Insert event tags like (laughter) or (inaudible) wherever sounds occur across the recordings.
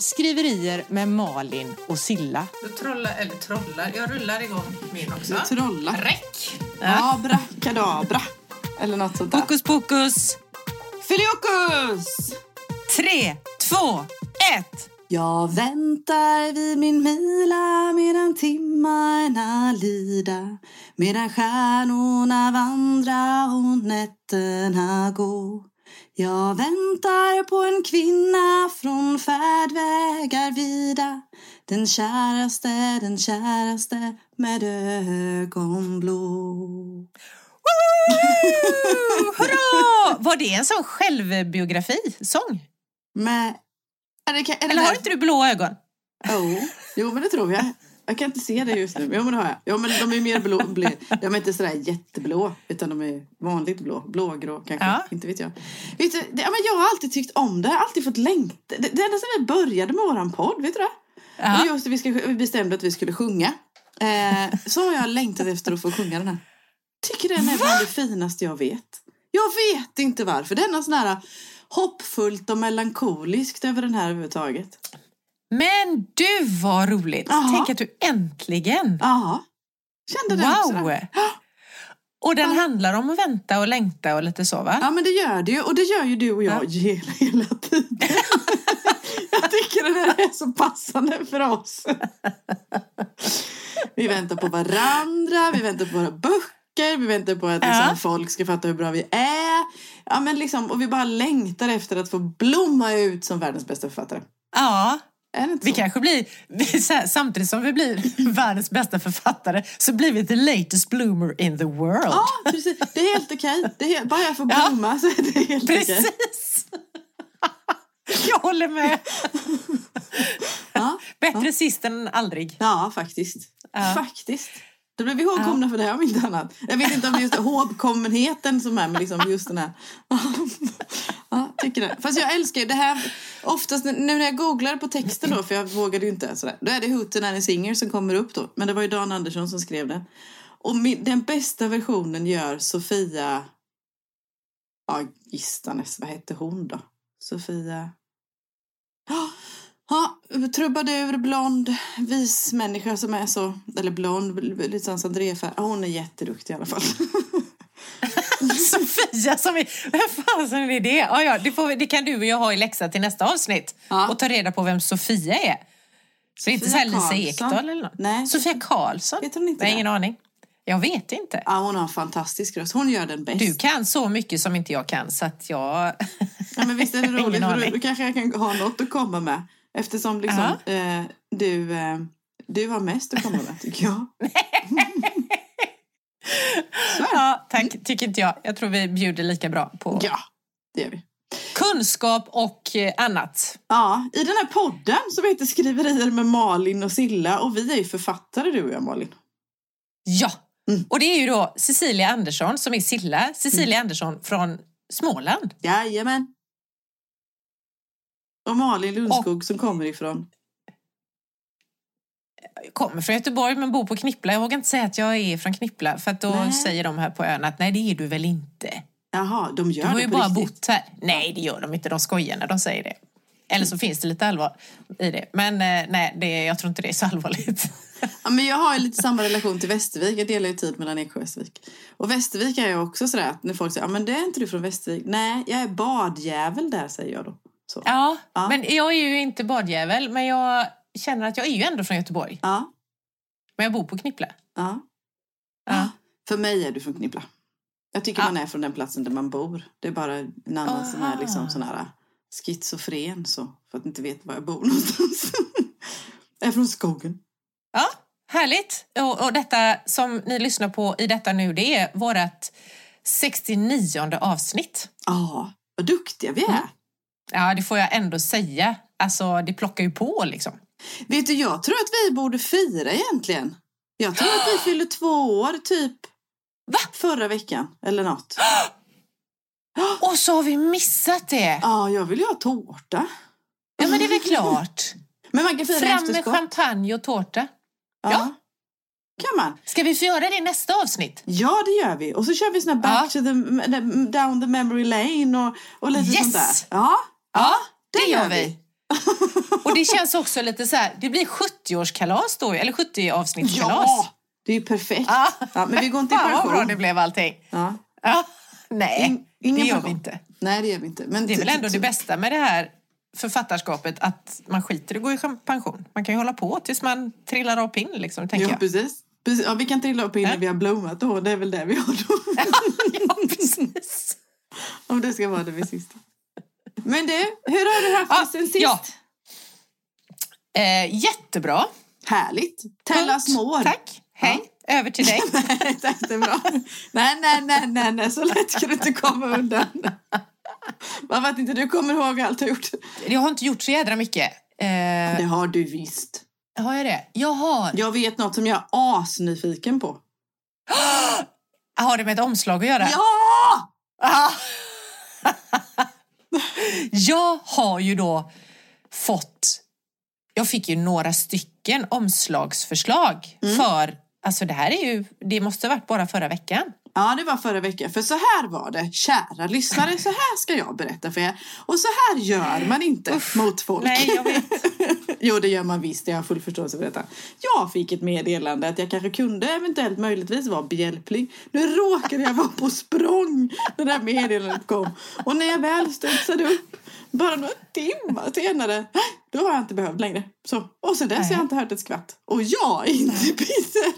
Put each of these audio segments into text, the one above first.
Skriverier med Malin och Silla. Du trollar, eller trollar, jag rullar igång min också. Du trollar. Räck! Abrakadabra. Eller något sånt där. Hokus pokus! Filiokus! Tre, två, ett! Jag väntar vid min mila medan timmarna lida medan stjärnorna vandra och nätterna gå Jag väntar på en kvinna från färdvägar vida den käraste, den käraste med ögonblå! Hurra! Var det en sån självbiografi-sång? Med... Är det Eller har inte du blå ögon? Oh, jo, men det tror jag. Jag kan inte se det just nu. Jo, men det har jag. Jo, men de är mer blå. blå. De är inte sådär jätteblå, utan de är vanligt blå. Blågrå kanske. Ja. Inte vet jag. Vet du, det, ja, men jag har alltid tyckt om det. Jag har alltid fått längta. Det, det enda som vi började med våran podd, vet du det? Ja. Och just det, vi, ska, vi bestämde att vi skulle sjunga. Eh, så har jag längtat efter att få sjunga den här. Tycker den är bland det finaste jag vet. Jag vet inte varför. Den är sån här hoppfullt och melankoliskt över den här överhuvudtaget. Men du, vad roligt! Jaha. Tänk att du äntligen... Ja, kände det också. Wow! där. (gasps) Och den handlar om att vänta och längta och lite så, va? Ja, men det gör det ju. Och det gör ju du och jag hela, (laughs) hela tiden. (laughs) jag tycker det här är så passande för oss. vi väntar på varandra, vi väntar på våra böcker, vi väntar på att liksom, Ja. folk ska fatta hur bra vi är. Ja, men liksom, och vi bara längtar efter att få blomma ut som världens bästa författare. Ja. Vi kanske blir, samtidigt som vi blir (laughs) världens bästa författare så blir vi the latest bloomer in the world. Ja, precis. Det är helt okej. Helt, bara jag får Ja. blomma så är det helt okej. Precis! (laughs) Jag håller med. Ja. (laughs) Bättre sist än aldrig. Ja, faktiskt. Ja. Faktiskt. Då blev vi ihågkomna för det här om inte annat. Jag vet inte om det är just (laughs) ihågkommenheten som är med liksom just den här. ja, tycker det. Fast jag älskar ju det här. Oftast nu när jag googlar på texten då, för jag vågade ju inte sådär. Då är det Hootenanny Singer som kommer upp då. Men det var ju Dan Andersson som skrev den. Och min, den bästa versionen gör Sofia... Ja, Gistanes. Vad hette hon då? Sofia... Ja, Ja, trubadur, blond, vis människa som är så, eller blond, lite som. Ja, hon är jätteduktig i alla fall. (laughs) Sofia som är... Vem fasen är det? Ja, ja, det, får, det kan du och jag ha i läxa till nästa avsnitt. Ja. Och ta reda på vem Sofia är. Så är inte så här Lisa. Ekdahl eller något? Nej. Sofia Karlsson? Heter hon inte Nej, ingen aning. Jag vet inte. Ja, hon har en fantastisk röst. Hon gör den bäst. Du kan så mycket som inte jag kan så att jag... Ja, men visst är det (laughs) roligt? Då kanske jag kan ha något att komma med. Eftersom liksom, eh, du, eh, du har mest att komma med, (laughs) tycker jag. ja, tack, tycker inte jag. Jag tror vi bjuder lika bra på Ja, det gör vi. kunskap och eh, annat. Ja, i den här podden som heter Skriverier med Malin och Silla. Och vi är ju författare du och jag, Malin. Ja! Mm. Och det är ju då Cecilia Andersson som är Silla. Cecilia Mm. Andersson från Småland. Jajamän. Och Malin Lundskog som kommer ifrån... Jag kommer från Göteborg men bor på Knippla. Jag vågar inte säga att jag är från Knippla för att då Nej. säger de här på ön att nej det är du väl inte. Jaha, de gör Du har ju bara riktigt. bott här. Nej det gör de inte, de skojar när de säger det. Eller så finns det lite allvar i det. Men eh, nej, det, jag tror inte det är så allvarligt. Ja, men jag har ju lite samma relation till Västervik. Jag delar ju tid mellan Eksjö och Västervik. Och Västervik är jag också sådär att när folk säger, ja men det är inte du från Västervik. Nej, jag är badjävel där, säger jag då. Ja, Ja. men jag är ju inte badjävel men jag känner att jag är ju ändå från Göteborg. Ja, Men jag bor på Knippla. ja. Ja. För mig är du från Knippla. Jag tycker man är från den platsen där man bor. Det är bara en annan som är Aha. liksom sån här schizofren så. För att inte veta var jag bor (laughs) någonstans. jag är från skogen. Ja, härligt. Och, och detta som ni lyssnar på i detta nu, det är vårt 69 avsnitt. Ja, vad duktiga vi är. Mm. Ja, det får jag ändå säga. Alltså, det plockar ju på liksom. Vet du, jag tror att vi borde fira egentligen. Jag tror att vi (gasps) fyller två år typ Va? förra veckan eller något. (gasps) Och så har vi missat det! Ja, jag vill ju ha tårta. Ja, men det är väl (laughs) klart. Men man kan fira Fram med efterskott. champagne och tårta. Ja. Ja. Kan man? Ska vi få göra det i nästa avsnitt? Ja, det gör vi. Och så kör vi såna back Ja. to the, down the memory lane och, och lite Yes. sånt där. Ja, Ja, det det gör gör vi. (laughs) Och det känns också lite så här, det blir 70-årskalas då, eller 70-avsnittskalas. Ja, det är ju perfekt. Ja. Ja, men vi går inte i (laughs) Fan vad bra pension. det blev allting. Ja. Ja. Nej, In- det gör vi pension. inte. Nej, det gör vi inte. Men Det är väl ändå det bästa med det här författarskapet att man skiter i att gå i pension. Man kan ju hålla på tills man trillar av pinn liksom, tänker Ja, jag. precis. precis. Ja, vi kan trilla upp innan Ja. vi har blommat då. Det är väl det vi har då. (laughs) ja, precis. Om det ska vara det vid sista. Men du, hur har du haft Ja, det sen sist? ja. Eh, jättebra. Härligt. Tell us more. Tack. Hej. Över till dig. (laughs) Nej, det är bra. Nej, nej, nej, nej, nej, så lätt ska du inte komma undan. För att inte du kommer ihåg allt du har gjort. Jag har inte gjort så jädra mycket. Eh, Det har du visst. har jag det? Jag har. Jag vet något som jag är asnyfiken på. (gasps) Har det med ett omslag att göra? Ja! (laughs) (laughs) Jag har ju då fått... Jag fick ju några stycken omslagsförslag Mm. för... Alltså det här är ju... Det måste ha varit bara förra veckan. Ja, det var förra veckan. För så här var det, kära lyssnare. Så här ska jag berätta för er. Och så här gör man inte mot folk. Nej, jag vet. (laughs) jo, det gör man visst. Jag har full förståelse för detta. Jag fick ett meddelande att jag kanske kunde eventuellt möjligtvis vara behjälplig. Nu råkade jag vara på språng när det här meddelandet kom. Och när jag väl studsade upp, bara några timmar senare, då har jag inte behövt längre. Så, och sen dess har jag inte hört ett skvatt. Och jag är inte bitter.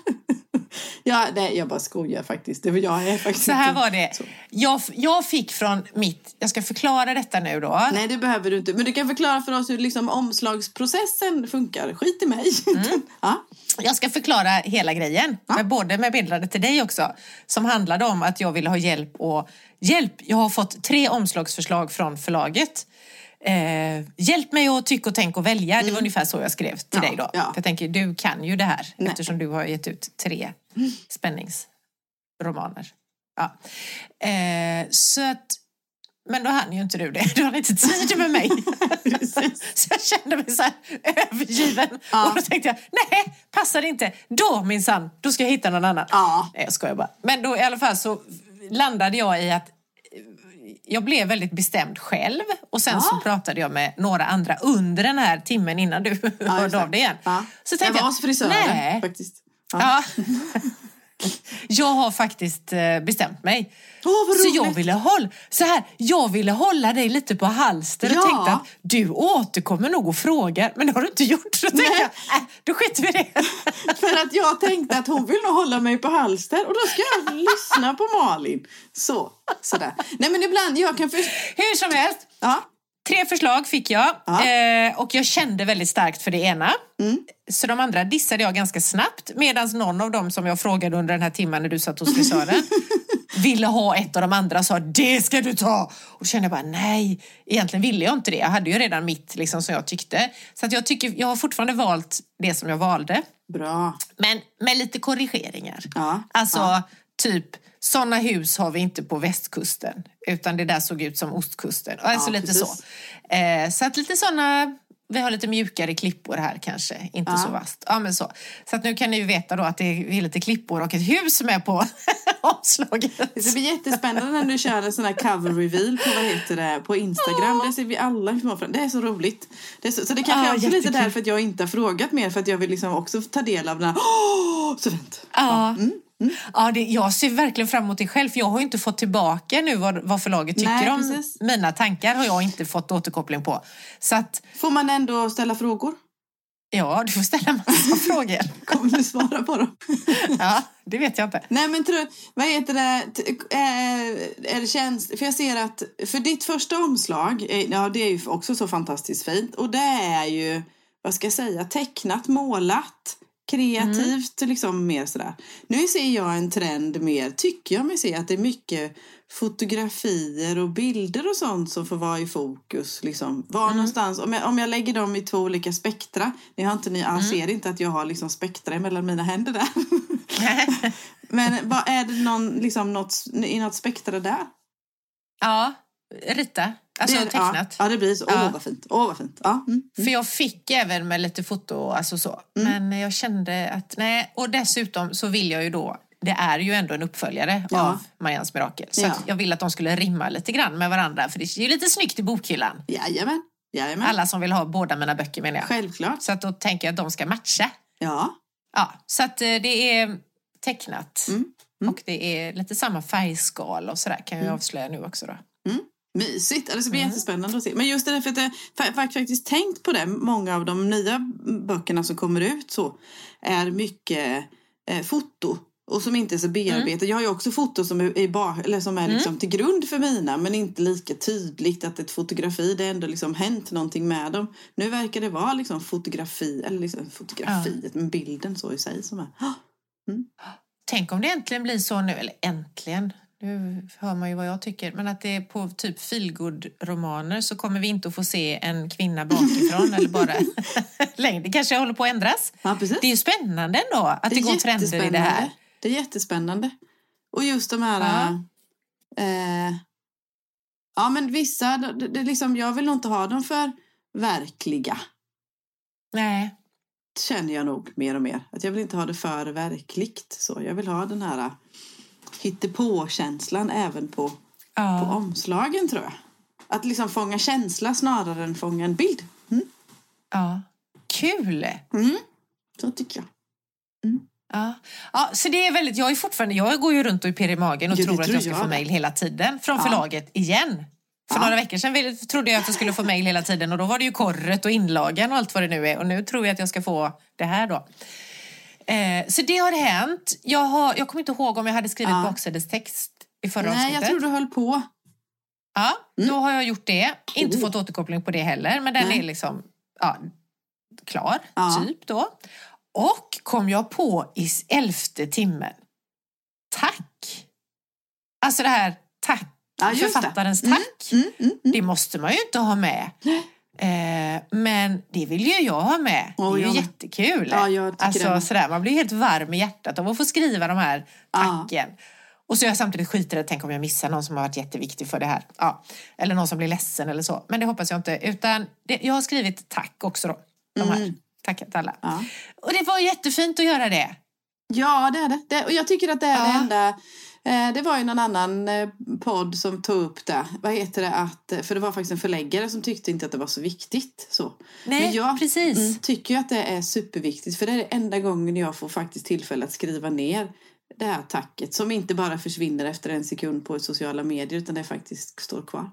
(laughs) ja, nej, jag bara skojar faktiskt. Det var jag är faktiskt Så här inte- var det. Jag, jag fick från mitt... Jag ska förklara detta nu då. Nej, det behöver du inte. Men du kan förklara för oss hur liksom omslagsprocessen funkar. Skit i mig. (laughs) ja. Jag ska förklara hela grejen, Ja. med både med meddelandet till dig också, som handlade om att jag ville ha hjälp och hjälp. Jag har fått tre omslagsförslag från förlaget. Eh, hjälp mig att tycka och tänka och välja. Det var ungefär så jag skrev till Mm. Ja, dig då. ja. För jag tänker, du kan ju det här Nej. eftersom du har gett ut tre spänningsromaner. Ja. Eh, så att, men då hann ju inte du det. Du hade inte tid med mig. (laughs) så jag kände mig så här övergiven. Ja. Och då tänkte jag, nej, passar det inte. Då minsann, då ska jag hitta någon annan. Ja. Nej, jag skojar bara. Men då i alla fall så landade jag i att jag blev väldigt bestämd själv och sen Ja. så pratade jag med några andra under den här timmen innan du Ja, hörde av dig igen. Ja. Så jag tänkte var hos frisören faktiskt. Ja. (laughs) Ja. (laughs) jag har faktiskt eh, bestämt mig. Vad så jag ville, hålla, så här, jag ville hålla dig lite på halster och Ja. tänkte att du återkommer nog och frågar, men det har du inte gjort. Så tänkte jag, äh, då skiter vi i det. (laughs) För att jag tänkte att hon vill nog hålla mig på halster och då ska jag (laughs) lyssna på Malin. Så, sådär. Nej men ibland, jag kan först... Hur som helst, Ja, Tre förslag fick jag Ja. eh, och jag kände väldigt starkt för det ena. Mm. Så de andra dissade jag ganska snabbt medan någon av dem som jag frågade under den här timmen när du satt hos frisören (laughs) ville ha ett av de andra och sa det ska du ta. Och kände jag bara nej, egentligen ville jag inte det. Jag hade ju redan mitt liksom, som jag tyckte. Så att jag, tycker, jag har fortfarande valt det som jag valde. bra. Men med lite korrigeringar. Ja, Alltså ja. typ, sådana hus har vi inte på västkusten. Utan det där såg ut som ostkusten. Alltså Ja, lite precis. så. Eh, så att lite sådana, vi har lite mjukare klippor här kanske. Inte Ja. så vasst. Ja men så. Så att nu kan ni ju veta då att det är lite klippor och ett hus med på (laughs) omslaget. Det blir jättespännande när du kör en sån här cover reveal på, vad heter det, på Instagram. Det ser vi alla små fram- Det är så roligt. Det är så, så det kanske är också lite därför att jag inte har frågat mer. För att jag vill liksom också ta del av den här... Åh, (gasps) så fint. Ja, Mm, ja det, jag ser verkligen fram emot det själv. För jag har inte fått tillbaka nu vad, vad förlaget tycker Nej, om precis. mina tankar. har jag inte fått återkoppling på. Så att, Får man ändå ställa frågor? ja, du får ställa en massa (laughs) frågor. Kommer du svara på dem? Ja, det vet jag inte. Nej men tror, vad heter det, eh, är det känns, för jag ser att för ditt första omslag, eh, ja det är ju också så fantastiskt fint och det är ju, vad ska jag säga, tecknat, målat, kreativt liksom mer sådär. Nu ser jag en trend mer, tycker jag mig se att det är mycket fotografier och bilder och sånt som får vara i fokus. Liksom. Var någonstans, om jag, om jag lägger dem i två olika spektra, ni, har inte, ni mm. ser inte att jag har liksom spektra mellan mina händer där. (laughs) (laughs) Men vad är det någon, liksom något, i något spektra där? Ja, rita. Alltså det tecknat. Ja, ja, det blir så. Åh, Ja. vad fint. Åh, vad fint. Ja. Mm. För jag fick även med lite foto, alltså så. Men jag kände att nej. Och dessutom så vill jag ju då, det är ju ändå en uppföljare Ja. av Marians mirakel. Så jag vill att de skulle rimma lite grann med varandra. För det är ju lite snyggt i bokhyllan. Jajamän. Jajamän. Alla som vill ha båda mina böcker menar jag. Självklart. Så att då tänker jag att de ska matcha. Ja. Ja, så att eh, det är tecknat. Mm. Mm. Och det är lite samma färgskal och sådär kan jag Mm. avslöja nu också då. Mysigt. Ja, Det ska bli Mm. jättespännande att se. Men just det där, för att jag fa- faktiskt tänkt på det. Många av de nya böckerna som kommer ut så är mycket eh, foto. Och som inte är så bearbetat. Jag har ju också foto som är, i ba- eller som är liksom till grund för mina. Men inte lika tydligt att ett fotografi, det är ändå liksom hänt någonting med dem. Nu verkar det vara liksom fotografi, eller liksom fotografiet, men bilden så i sig som är. Ah, (gasps) Tänk om det äntligen blir så nu, eller äntligen, nu hör man ju vad jag tycker, men att det är på typ feelgood-romaner så kommer vi inte att få se en kvinna bakifrån (laughs) eller bara (laughs) längre. Det kanske håller på att ändras. Ja. Det är ju spännande ändå att det, är går trender i det här. Det är jättespännande. Och just de här... Ja. Eh, ja, men vissa... Det, det, liksom, jag vill nog inte ha dem för verkliga. Nej, Känner jag nog mer och mer. Att jag vill inte ha det för verkligt. Så jag vill ha den här hittepå-känslan även på, på ja. omslagen, tror jag. Att liksom fånga känsla snarare än fånga en bild. Mm. ja. Kul! Mm. Så tycker jag. Ja. ja, så det är väldigt, jag är fortfarande, jag går ju runt och är pirr i magen och Jo, det tror att tror jag ska jag få mejl hela tiden från Ja. förlaget igen. För Ja. några veckor sedan trodde jag att jag skulle få mejl hela tiden och då var det ju korret och inlagan och allt vad det nu är och nu tror jag att jag ska få det här då. Eh, så det har hänt. Jag, har, jag kommer inte ihåg om jag hade skrivit Ja. baksidestext i förra Nej, avsnittet. jag tror du höll på. Ja, då har jag gjort det. Inte Oh. fått återkoppling på det heller, men den Nej. är liksom ja, klar, Ja. typ då. Och kom jag på i elfte timmen. Tack! Alltså det här tack, Ja, just det. författarens Mm, tack. Mm, mm, mm. Det måste man ju inte ha med. Eh, men det vill ju jag ha med. Åh, det är ju med. jättekul. Ja, jag alltså, det sådär, man blir helt varm i hjärtat av att få skriva de här Ja. tacken. Och så är jag samtidigt skiträdd, tänk om jag missar någon som har varit jätteviktig för det här. Ja. Eller någon som blir ledsen eller så. Men det hoppas jag inte. Utan det, jag har skrivit tack också då. De här. Mm. Tackat alla. Ja. Och det var jättefint att göra det. Ja, det är det. det. Och jag tycker att det är det Ja. enda... Eh, det var ju någon annan eh, podd som tog upp det. Vad heter det? Att, eh, för det var faktiskt en förläggare som tyckte inte att det var så viktigt. Så. Nej, Men jag precis. mm, tycker ju att det är superviktigt. För det är det enda gången jag får faktiskt tillfälle att skriva ner det här tacket. Som inte bara försvinner efter en sekund på sociala medier utan det faktiskt står kvar.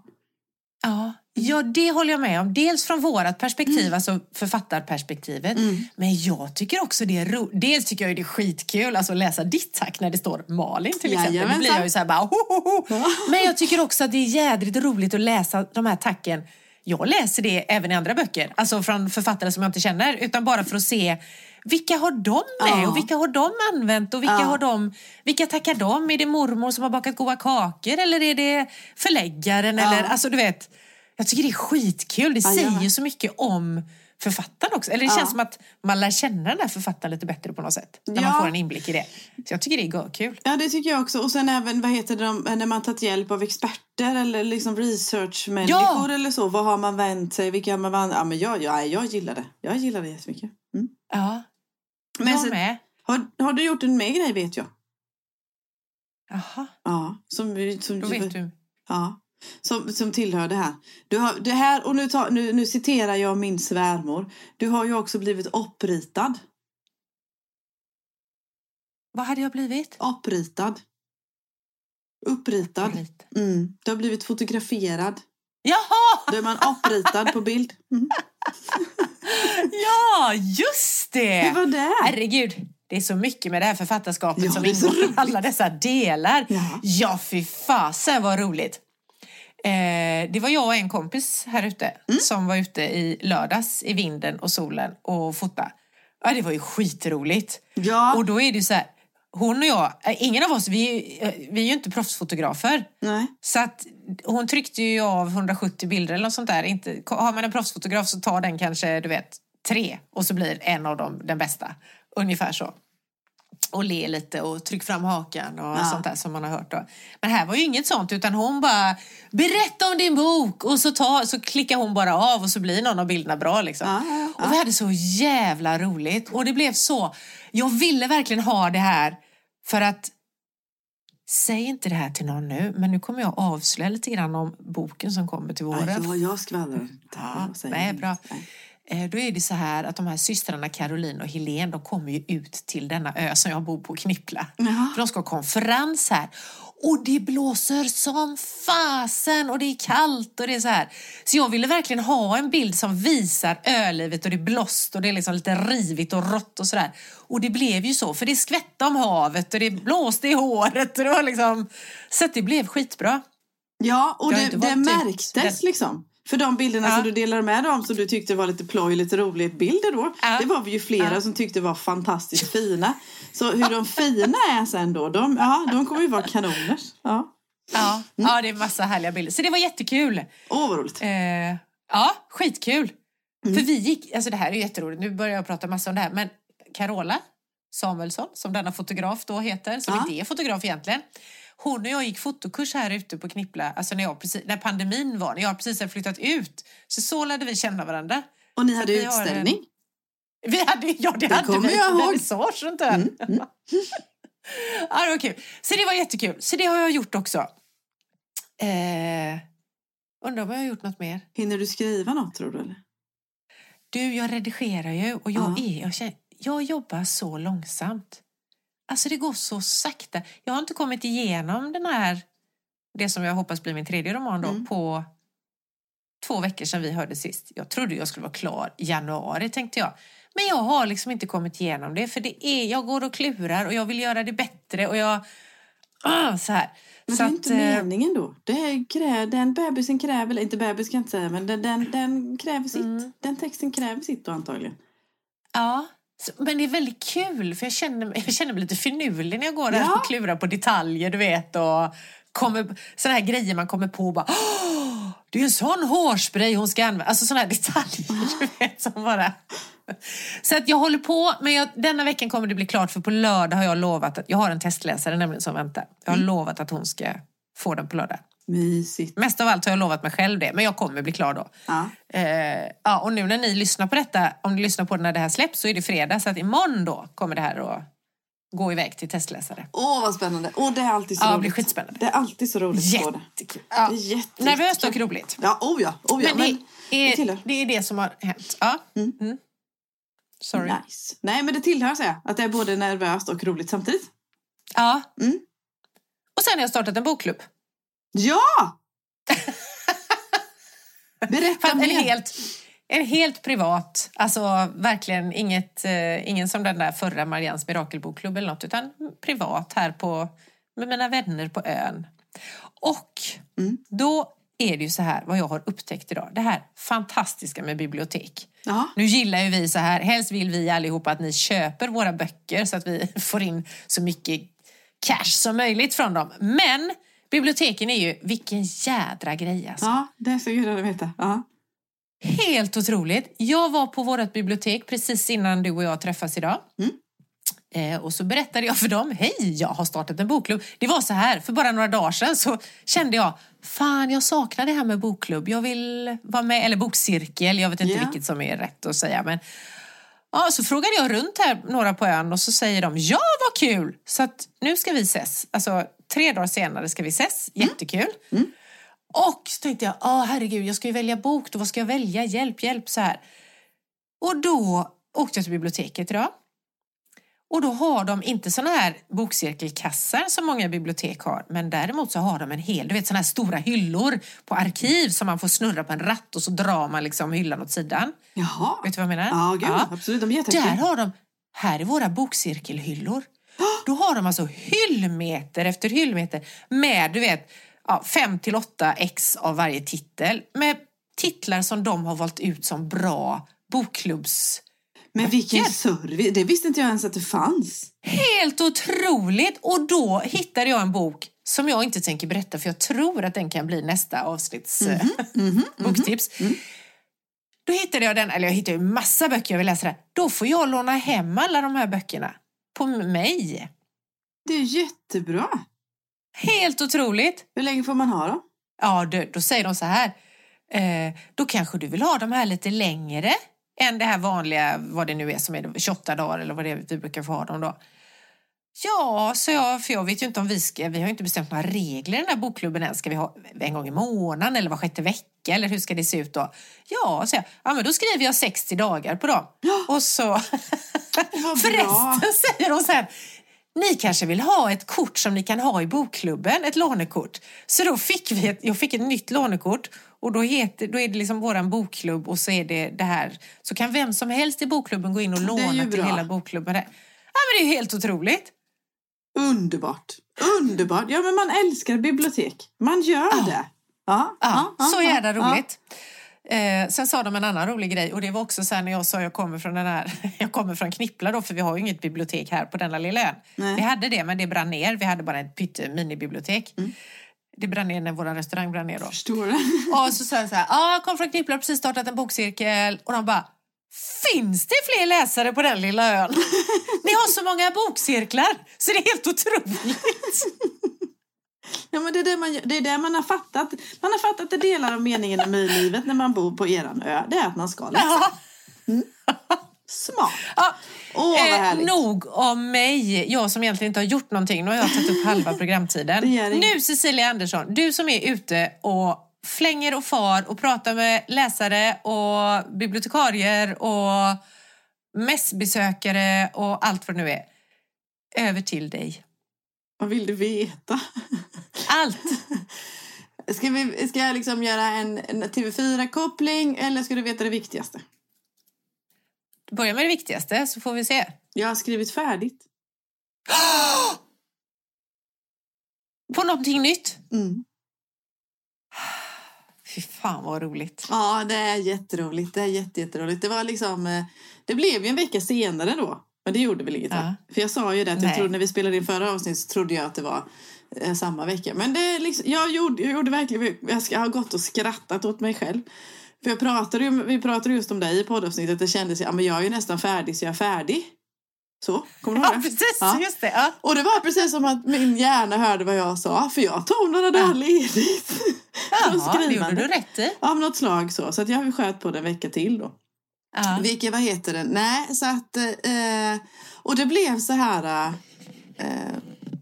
Ja, ja, det håller jag med om. Dels från vårat perspektiv, alltså författarperspektivet. Mm. Men jag tycker också det är roligt. Dels tycker jag det är skitkul alltså, att läsa ditt tack när det står Malin till exempel. Då Jajamensan. blir jag ju så här bara ho, ho, ho. Ja. (laughs) Men jag tycker också att det är jädrigt roligt att läsa de här tacken. Jag läser det även i andra böcker, alltså från författare som jag inte känner, utan bara för att se vilka har de med Ja. och vilka har de använt och vilka Ja. har de, vilka tackar de? Är det mormor som har bakat goda kakor eller är det förläggaren eller, alltså du vet. Jag tycker det är skitkul, det säger med. så mycket om författaren också. Eller det Ja. känns som att man lär känna den här författaren lite bättre på något sätt. När Ja. man får en inblick i det. Så jag tycker det är kul. Ja, det tycker jag också. Och sen även, vad heter det, de- när man tagit hjälp av experter eller liksom researchmänniskor Ja. eller så. Vad har man vänt sig? Vilka har man vänt? Ja, men jag, jag, jag gillar det. Jag gillar det jättemycket. Mm. Ja, Men jag sen, med. har, har du gjort en mer grej vet jag? Jaha, Ja, som, som, då vet du. Ja, som, som tillhör det här. Du har, det här och nu, tar, nu, nu citerar jag min svärmor. Du har ju också blivit uppritad. Vad hade jag blivit? Uppritad. Uppritad. Mm. Du har blivit fotograferad. Jaha! Då är man uppritad på bild. Mm. (laughs) Ja, just det! Hur var det? Herregud, det är så mycket med det här författarskapet Ja, som ingår i alla dessa delar. Ja. Ja, fy fasen vad roligt. Eh, det var jag och en kompis här ute Mm. som var ute i lördags i vinden och solen och fota. Ja, det var ju skitroligt. Ja. Och då är det ju så här, hon och jag, eh, ingen av oss, vi, eh, vi är ju inte proffsfotografer. Nej. Så att hon tryckte ju av 170 bilder eller något sånt där. Inte, har man en proffsfotograf så tar den kanske, du vet, tre och så blir en av dem den bästa. Ungefär så. Och le lite och tryck fram hakan och Ja. sånt där som man har hört. Då. Men här var ju inget sånt utan hon bara berätta om din bok och så, ta, så klickar hon bara av och så blir någon av bilderna bra. Liksom. Ja, ja, ja. Och vi hade så jävla roligt och det blev så. Jag ville verkligen ha det här för att säg inte det här till någon nu, men nu kommer jag avslöja lite grann om boken som kommer till våren. Ja, jag skvallrar. Ja, Jag säger nej, bra. Nej. Eh, Då är det så här att de här systrarna Caroline och Helene, de kommer ju ut till denna ö som jag bor på, Knippla. För de ska ha konferens här. Och det blåser som fasen och det är kallt och det är så här. Så jag ville verkligen ha en bild som visar ölivet och det är blåst och det är liksom lite rivigt och rått och sådär. Och det blev ju så, för det skvätte om havet och det blåste i håret och det var liksom... Så det blev skitbra. Ja, och Det det, ut- märktes det- liksom. För de bilderna Ja. som du delade med dem som du tyckte var lite ploj, lite roligt bilder då. Ja. Det var vi ju flera Ja. som tyckte var fantastiskt fina. Så hur de fina är sen då, de, ja, de kommer ju vara kanoners. Ja. Ja, ja, det är massa härliga bilder. Så det var jättekul. Åh, vad roligt. Eh, ja, skitkul. För vi gick, alltså det här är jätteroligt, nu börjar jag prata massa om det här, men Carola Samuelsson, som denna fotograf då heter, som Ja. inte är fotograf egentligen, hon och jag gick fotokurs här ute på Knippla, alltså när, jag precis, när pandemin var, när jag precis hade flyttat ut. Så så lärde vi känna varandra. Och ni hade har en- utställning. Vi hade, ja, det, Det hade vi. jag ihåg. Vernissage runt ön. ja, det var kul. Så det var jättekul. Så det har jag gjort också. Eh, undrar om jag har gjort något mer. Hinner du skriva något tror du? Eller? Du, jag redigerar ju och jag, Ja. är, jag, känner, jag jobbar så långsamt. Alltså det går så sakta. Jag har inte kommit igenom den här, det som jag hoppas blir min tredje roman då, Mm. på två veckor sedan vi hörde sist. Jag trodde jag skulle vara klar i januari tänkte jag. Men jag har liksom inte kommit igenom det för det är, jag går och klurar och jag vill göra det bättre och jag... Ah, så här. Men så det är inte eh, meningen då. Det är, den bebisen kräver, eller inte bebis kan jag inte säga, men den, den, den kräver sitt. Mm. Den texten kräver sitt då antagligen. Ja, men det är väldigt kul för jag känner, mig- (laughs) jag känner mig lite finurlig när jag går där Ja. och klurar på detaljer, du vet. Och kommer, såna här grejer man kommer på och bara "Åh, det är en sån hårspray hon ska använda. Alltså såna här detaljer, du vet, som bara... (laughs) Så att jag håller på, men jag, denna veckan kommer det bli klart för på lördag har jag lovat att, jag har en testläsare nämligen som väntar. Jag har lovat att hon ska få den på lördag. Mysigt. Mest av allt har jag lovat mig själv det, men jag kommer bli klar då. Ja. Eh, ja, och nu när ni lyssnar på detta, om ni lyssnar på det när det här släpps så är det fredag. Så att imorgon då kommer det här att gå iväg till testläsare. Åh, vad spännande. Åh, det är alltid så Ja, det roligt. blir skitspännande. Det är alltid så roligt det. Jättekul. Ja. Det är jätte, Nervöst och jättekul. roligt. Ja, oh ja. Oh ja. Men Men, det är, tillhör. det är det som har hänt. Ja. Mm. Mm. Sorry. Nice. Nej, men det tillhör säger jag. Att det är både nervöst och roligt samtidigt. Ja. Mm. Och sen har jag startat en bokklubb. Ja! (laughs) Berätta Fast en mer. helt, en helt privat, alltså verkligen inget, eh, ingen som den där förra Marians mirakelbokklubb eller något, utan privat här på, med mina vänner på ön. Och Mm. då är det ju så här, vad jag har upptäckt idag, det här fantastiska med bibliotek. Ja. Nu gillar ju vi så här, helst vill vi allihopa att ni köper våra böcker så att vi (laughs) får in så mycket cash som möjligt från dem. Men biblioteken är ju, vilken jädra grej alltså. ja, det ska gudarna veta. Ja. Helt otroligt. Jag var på vårt bibliotek precis innan du och jag träffas idag. Mm. Eh, och så berättade jag för dem, hej jag har startat en bokklubb. Det var så här, för bara några dagar sedan så kände jag, fan jag saknar det här med bokklubb. Jag vill vara med, eller bokcirkel, jag vet inte Ja. vilket som är rätt att säga. Men ja, så frågade jag runt här, några på ön och så säger de, ja vad kul! Så att nu ska vi ses. Alltså tre dagar senare ska vi ses, jättekul. Mm. Och så tänkte jag, åh herregud, jag ska ju välja bok, då vad ska jag välja? Hjälp, hjälp, så här. Och då åkte jag till biblioteket idag. Och då har de inte såna här bokcirkelkassar som många bibliotek har, men däremot så har de en hel, du vet såna här stora hyllor på arkiv som man får snurra på en ratt och så drar man liksom hyllan åt sidan. Jaha. Vet du vad jag menar? Ja, gud, absolut. De är Där har de, här är våra bokcirkelhyllor. Då har de alltså hyllmeter efter hyllmeter med du vet ja, 5 till 8 ex av varje titel. Med titlar som de har valt ut som bra bokklubbs... Men vilken service. Det visste inte jag ens att det fanns. Helt otroligt! Och då hittade jag en bok som jag inte tänker berätta för jag tror att den kan bli nästa avsnitts eh, boktips. Då hittade jag den, eller jag hittade ju massa böcker jag vill läsa där. Då får jag låna hem alla de här böckerna på mig. Det är jättebra. Helt otroligt! Hur länge får man ha dem? Ja, då, då säger de så här. Eh, då kanske du vill ha de här lite längre än det här vanliga, vad det nu är som är 28 dagar eller vad det är vi brukar få ha dem då. Ja, så jag, för jag vet ju inte om vi ska, vi har inte bestämt några regler i den här bokklubben än. Ska vi ha en gång i månaden eller var sjätte vecka eller hur ska det se ut då? Ja, så jag, ja men då skriver jag 60 dagar på dem. Och så, (laughs) förresten säger hon så här, ni kanske vill ha ett kort som ni kan ha i bokklubben, ett lånekort. Så då fick vi ett, jag fick ett nytt lånekort och då, heter, då är det liksom våran bokklubb och så är det det här. Så kan vem som helst i bokklubben gå in och låna till hela bokklubben. Ja men det är ju helt otroligt. Underbart. Underbart. Ja, men man älskar bibliotek. Man gör det. Ja, Ja, så ja, jävla ja. roligt. Eh, sen sa de en annan rolig grej och det var också så här när jag sa jag kommer från den här, (laughs) jag kommer från Knippla då för vi har ju inget bibliotek här på denna lilla ön. Nej. Vi hade det men det brann ner, vi hade bara ett pytte minibibliotek. Mm. Det brann ner när vår restaurang brann ner då. Förstår du? (laughs) Och så sa jag så här, ja jag kommer från Knippla, precis startat en bokcirkel och de bara Finns det fler läsare på den lilla ön? (laughs) Ni har så många bokcirklar så det är helt otroligt. (laughs) Ja, men det, är det, man, det är det man har fattat. Man har fattat att delar av meningen med livet när man bor på eran ö. Det är att man ska läsa. Ja. Smart. Ja, Åh, vad eh, nog om mig, jag som egentligen inte har gjort någonting. Nu har jag tagit upp halva programtiden. Nu Cecilia Andersson, du som är ute och flänger och far och pratar med läsare och bibliotekarier och mässbesökare och allt vad det nu är. Över till dig. Vad vill du veta? Allt! (laughs) Ska, vi, ska jag liksom göra en, en TV4-koppling eller ska du veta det viktigaste? Börja med det viktigaste så får vi se. Jag har skrivit färdigt. (gasps) På någonting nytt. Mm. Fy fan vad roligt. Ja, det är jätteroligt. Det är jätte, jätteroligt. Det var liksom... eh, Det blev ju en vecka senare då. Men det gjorde väl inget. Ja. För jag sa ju det att jag trodde, när vi spelade in förra avsnittet så trodde jag att det var eh, samma vecka. Men det liksom, jag, gjorde, jag gjorde verkligen... Jag ska- jag har gått och skrattat åt mig själv. För jag pratade ju, vi pratade just om dig i poddavsnittet. Det kändes ja, men jag är ju nästan färdig så jag är färdig. Så, kommer du ihåg Ja, det? precis. Ja. Just det. Ja. Och det var precis som att min hjärna hörde vad jag sa. För jag tog några dagar ledigt. (laughs) Jaha, (laughs) det gjorde du rätt i. Av något slag så. Så att jag sköt på det en vecka till då. Ja. Vilket, vad heter det? Nej, så att... Eh, och det blev så här... Eh,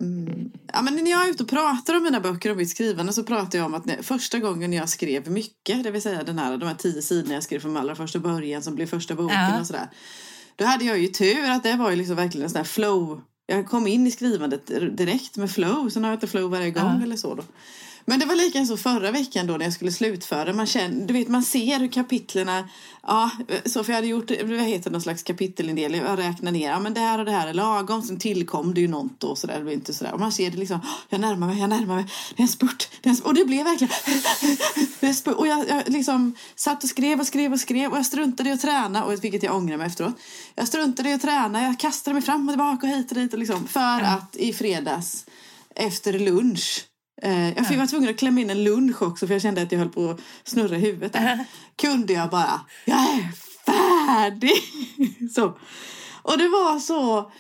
mm, ja, men när jag är ute och pratar om mina böcker och mitt skrivande så pratar jag om att när, första gången jag skrev mycket, det vill säga den här, de här tio sidorna jag skrev från allra första början som blev första boken Ja. och sådär. Då hade jag ju tur att det var ju liksom verkligen en sån här flow. Jag kom in i skrivandet direkt med flow, sen har jag inte flow varje gång Ja. eller så då. Men det var lika så förra veckan då när jag skulle slutföra. Man, känner, du vet, man ser hur kapitlerna... Ja, så för jag hade gjort vad heter någon slags kapitelindelning. Jag räknar ner. Ja, men det här och det här är lagom. Sen tillkom det ju något och sådär. Det inte sådär. Och man ser det liksom. "Åh, Jag närmar mig, jag närmar mig. Det är en spurt. Det är en spurt. Och det blev verkligen... (laughs) Det är spurt. Och jag, jag liksom satt och skrev och skrev och skrev. Och jag struntade i att träna. Och vilket jag ångrar mig efteråt. Jag struntade i att träna. Jag kastade mig fram och tillbaka och hit och dit. Och liksom, för att i fredags efter lunch jag fick- var tvungen att klämma in en lunch också för jag kände att jag höll på att snurra i huvudet. Där. (laughs) Kunde jag bara, jag är färdig! (laughs) så. Och det var så...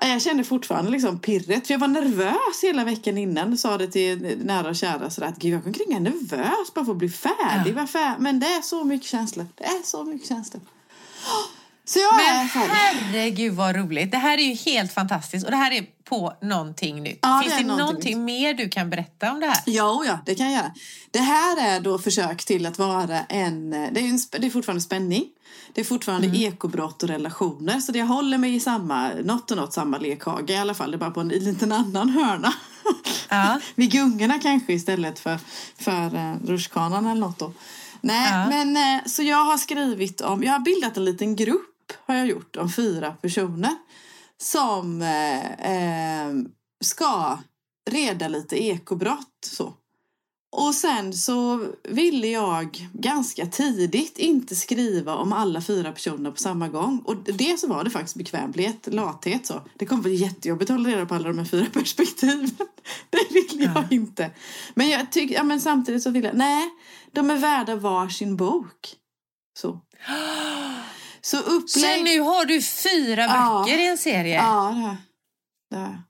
ja, Jag kände fortfarande liksom pirret. För jag var nervös hela veckan innan. Sa det till nära och kära sådär att Gud, jag går omkring är nervös bara för att bli färdig. Fär- Men det är så mycket känslor. Det är så mycket känslor. Så jag är Men färdig. herregud vad roligt. Det här är ju helt fantastiskt och det här är på någonting nytt. Ja, Finns det det, är någonting någonting mer du kan berätta om det här? Ja, ja, det kan jag göra. Det här är då försök till att vara en... Det är, en, det är fortfarande spänning. Det är fortfarande ekobrott och relationer. Så det håller mig i samma, något och något samma lekhage i alla fall. Det är bara på en liten annan hörna. (laughs) Ja. (laughs) Vid gungorna kanske istället för, för uh, rutschkanan eller något då. Nej, Ja. men eh, så jag har skrivit om... Jag har bildat en liten grupp har jag gjort om fyra personer som eh, eh, ska reda lite ekobrott. Så. Och sen så ville jag ganska tidigt inte skriva om alla fyra personer på samma gång. Och det så var det faktiskt bekvämlighet, lathet så. Det kommer bli jättejobbigt att hålla reda på alla de här fyra (laughs) perspektiven. Det vill jag Ja. inte. Men jag tycker, ja men samtidigt så vill jag, nej, de är värda varsin bok. Så. (gasps) Så Så upplägg... nu har du fyra Ja. böcker i en serie? Ja, det har det har.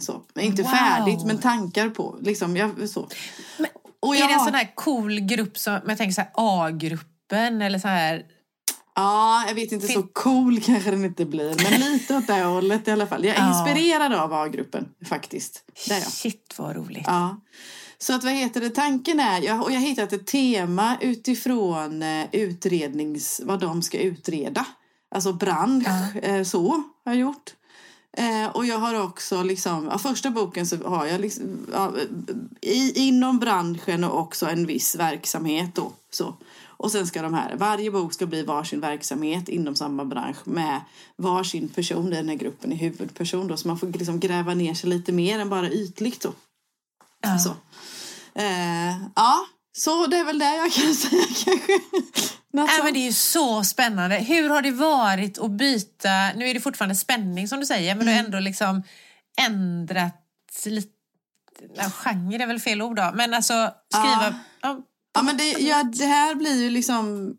Så. Inte Wow. färdigt, men tankar på. Liksom, jag, så. Men Och Är jag det en sån här cool grupp som, jag tänker så här A-gruppen eller så här Ja, jag vet inte, så cool kanske den inte blir. Men lite åt det hållet i alla fall. Jag är Ja. inspirerad av A-gruppen faktiskt. Det är jag. Shit vad roligt. Ja. Så att vad heter det, tanken är, jag, och jag har hittat ett tema utifrån eh, utrednings, vad de ska utreda. Alltså bransch, eh, så har jag gjort. Eh, och jag har också liksom, ja, första boken så har jag liksom, ja, i, inom branschen och också en viss verksamhet då. Så. Och sen ska de här, varje bok ska bli varsin verksamhet inom samma bransch med varsin person i den här gruppen i huvudperson då. Så man får liksom gräva ner sig lite mer än bara ytligt då. Ja. Så. Eh, ja, så det är väl det jag kan (laughs) säga kanske. Sånt. men det är ju så spännande. Hur har det varit att byta? Nu är det fortfarande spänning som du säger, men du Mm. har ändå liksom ändrat lite... Ja, genre är väl fel ord då, men alltså skriva... Ja. Ja, men det, ja, det här blir ju liksom...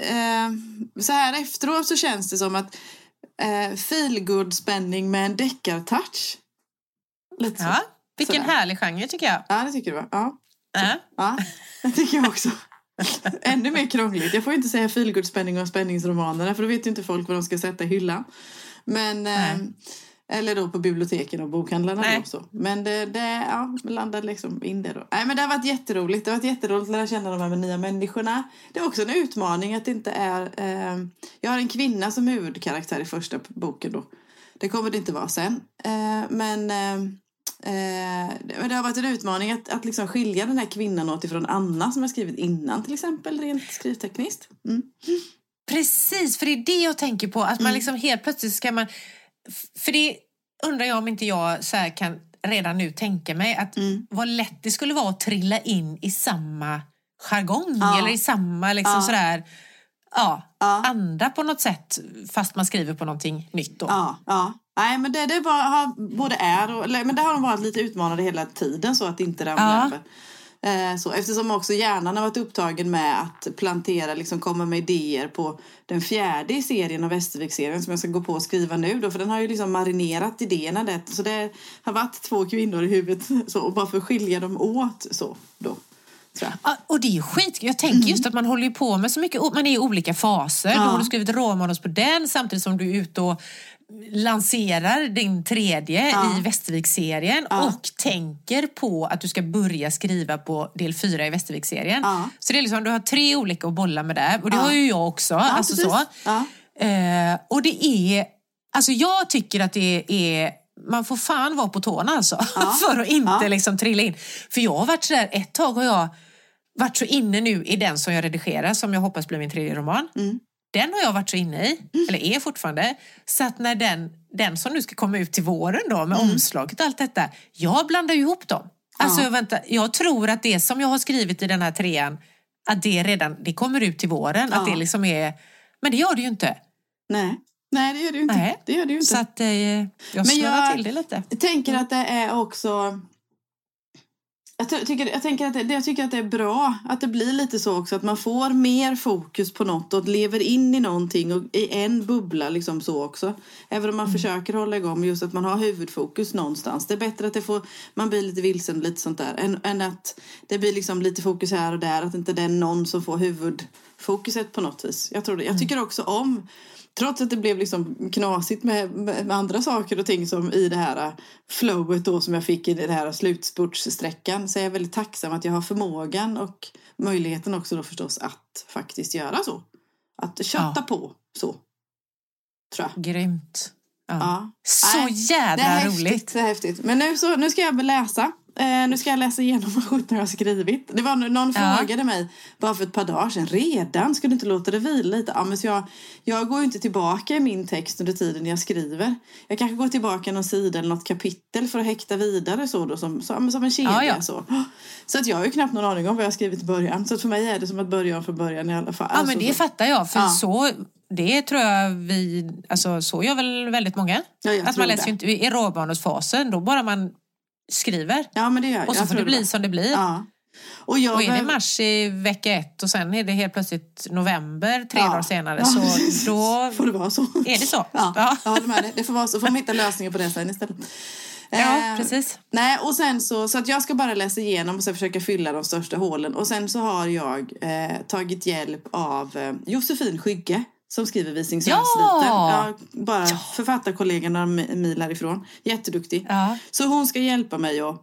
Eh, så här efteråt så känns det som att eh, feelgood spänning med en deckartouch. Lite så. Vilken Sådär. härlig genre tycker jag. Ja, det tycker du va? Ja, Ja. ja det tycker jag också. (laughs) Ännu mer krångligt. Jag får ju inte säga feelgood spänning och spänningsromanerna för då vet ju inte folk vad de ska sätta i hyllan. Men... Eh, eller då på biblioteken och bokhandlarna. Nej. Då, så. Men det, det ja, landade liksom in det då. Nej, men det har varit jätteroligt. Det har varit jätteroligt att lära känna de här nya människorna. Det är också en utmaning att det inte är... Eh, jag har en kvinna som huvudkaraktär i första boken då. Det kommer det inte vara sen. Eh, men... Eh, Eh, det har varit en utmaning att, att liksom skilja den här kvinnan åt ifrån Anna som jag skrivit innan till exempel rent skrivtekniskt. Mm. Precis, för det är det jag tänker på. Att man Mm. liksom helt plötsligt ska man... För det undrar jag om inte jag så kan redan nu tänka mig att Mm. vad lätt det skulle vara att trilla in i samma jargong Ja. eller i samma liksom Ja. sådär, ja, Ja. anda på något sätt fast man skriver på någonting nytt då. Ja, ja. Nej, men det, det var, har, både är och... Men det har de varit lite utmanande hela tiden så att inte ramla Ja. över. Eh, så, eftersom också hjärnan har varit upptagen med att plantera, liksom komma med idéer på den fjärde i serien av Västervik-serien som jag ska gå på och skriva nu då, för den har ju liksom marinerat idéerna det. Så det har varit två kvinnor i huvudet så, och bara för att skilja dem åt så då. Ja, och det är ju skit. Jag tänker just att man håller ju på med så mycket, man är i olika faser. Mm. Ja. Då har du skrivit råmanus på den samtidigt som du är ute och lanserar din tredje Ja. i Västervik-serien Ja. och tänker på att du ska börja skriva på del fyra i Västervik-serien. Ja. Så det är liksom, du har tre olika att bolla med där och det har ju jag också. alltså precis. så. Eh, och det är, alltså jag tycker att det är man får fan vara på tårna alltså. (laughs) för att inte liksom trilla in. För jag har varit sådär, ett tag har jag varit så inne nu i den som jag redigerar som jag hoppas blir min tredje roman. Mm. Den har jag varit så inne i, eller är fortfarande. Så att när den, den som nu ska komma ut till våren då med omslaget och allt detta. Jag blandar ju ihop dem. Alltså Mm. Ja. vänta, jag tror att det som jag har skrivit i den här trean, att det redan det kommer ut till våren. Att Ja. det liksom är, men det gör det ju inte. Nej. Nej, det gör det ju inte. Nej. Det gör det inte. Så att eh, jag snurrar jag- till det lite. Jag tänker att det är också... Jag, ty- tycker, jag, tänker att det, jag tycker att det är bra att det blir lite så också. Att man får mer fokus på något och lever in i någonting och i en bubbla liksom så också. Även om man försöker hålla igång just att man har huvudfokus någonstans. Det är bättre att det får, man blir lite vilsen lite sånt där. Än, än att det blir liksom lite fokus här och där. Att inte det är någon som får huvudfokuset på något vis. Jag, tror det. jag tycker också om Trots att det blev liksom knasigt med, med, andra saker och ting som i det här äh, flowet då som jag fick i den här slutspurtssträckan så är jag väldigt tacksam att jag har förmågan och möjligheten också då förstås att faktiskt göra så. Att kötta Ja. på så. Tror jag. Grymt. Ja. Ja. Så Nej, jädra det är häftigt, roligt. Det är häftigt. Men nu, så, nu ska jag läsa. Eh, nu ska jag läsa igenom vad sjutton jag har skrivit. Det var någon Ja. frågade mig bara för ett par dagar sedan. Redan? Ska du inte låta det vila lite? Ja, men så jag, jag går ju inte tillbaka i min text under tiden jag skriver. Jag kanske går tillbaka någon sida eller något kapitel för att häkta vidare så då, som, som, som en kedja. Ja. Så. så att jag har ju knappt någon aning om vad jag skrivit i början. Så att för mig är det som att börja om från början i alla fall. Ja, men det så. fattar jag. För så, det tror jag vi, alltså så gör väl väldigt många. Ja, att man läser det. ju inte i råmanusfasen, då bara man skriver. Ja, men det gör jag. Och så jag får det bli som det blir. Ja. Och jag Och är det mars i vecka ett och sen är det helt plötsligt november tre Ja. dagar senare Ja, så (laughs) då får det vara så. är det så. Ja, Ja. jag håller med dig. Det får vara så. får man hitta lösningar på det sen istället. Ja, Eh, precis. Nej, och sen så, så att jag ska bara läsa igenom och sen försöka fylla de största hålen. Och sen så har jag eh, tagit hjälp av eh, Josefin Skygge som skriver Visingsönsviten. Ja! Ja, bara författarkollegan några mi- mil härifrån. Jätteduktig. Ja. Så hon ska hjälpa mig att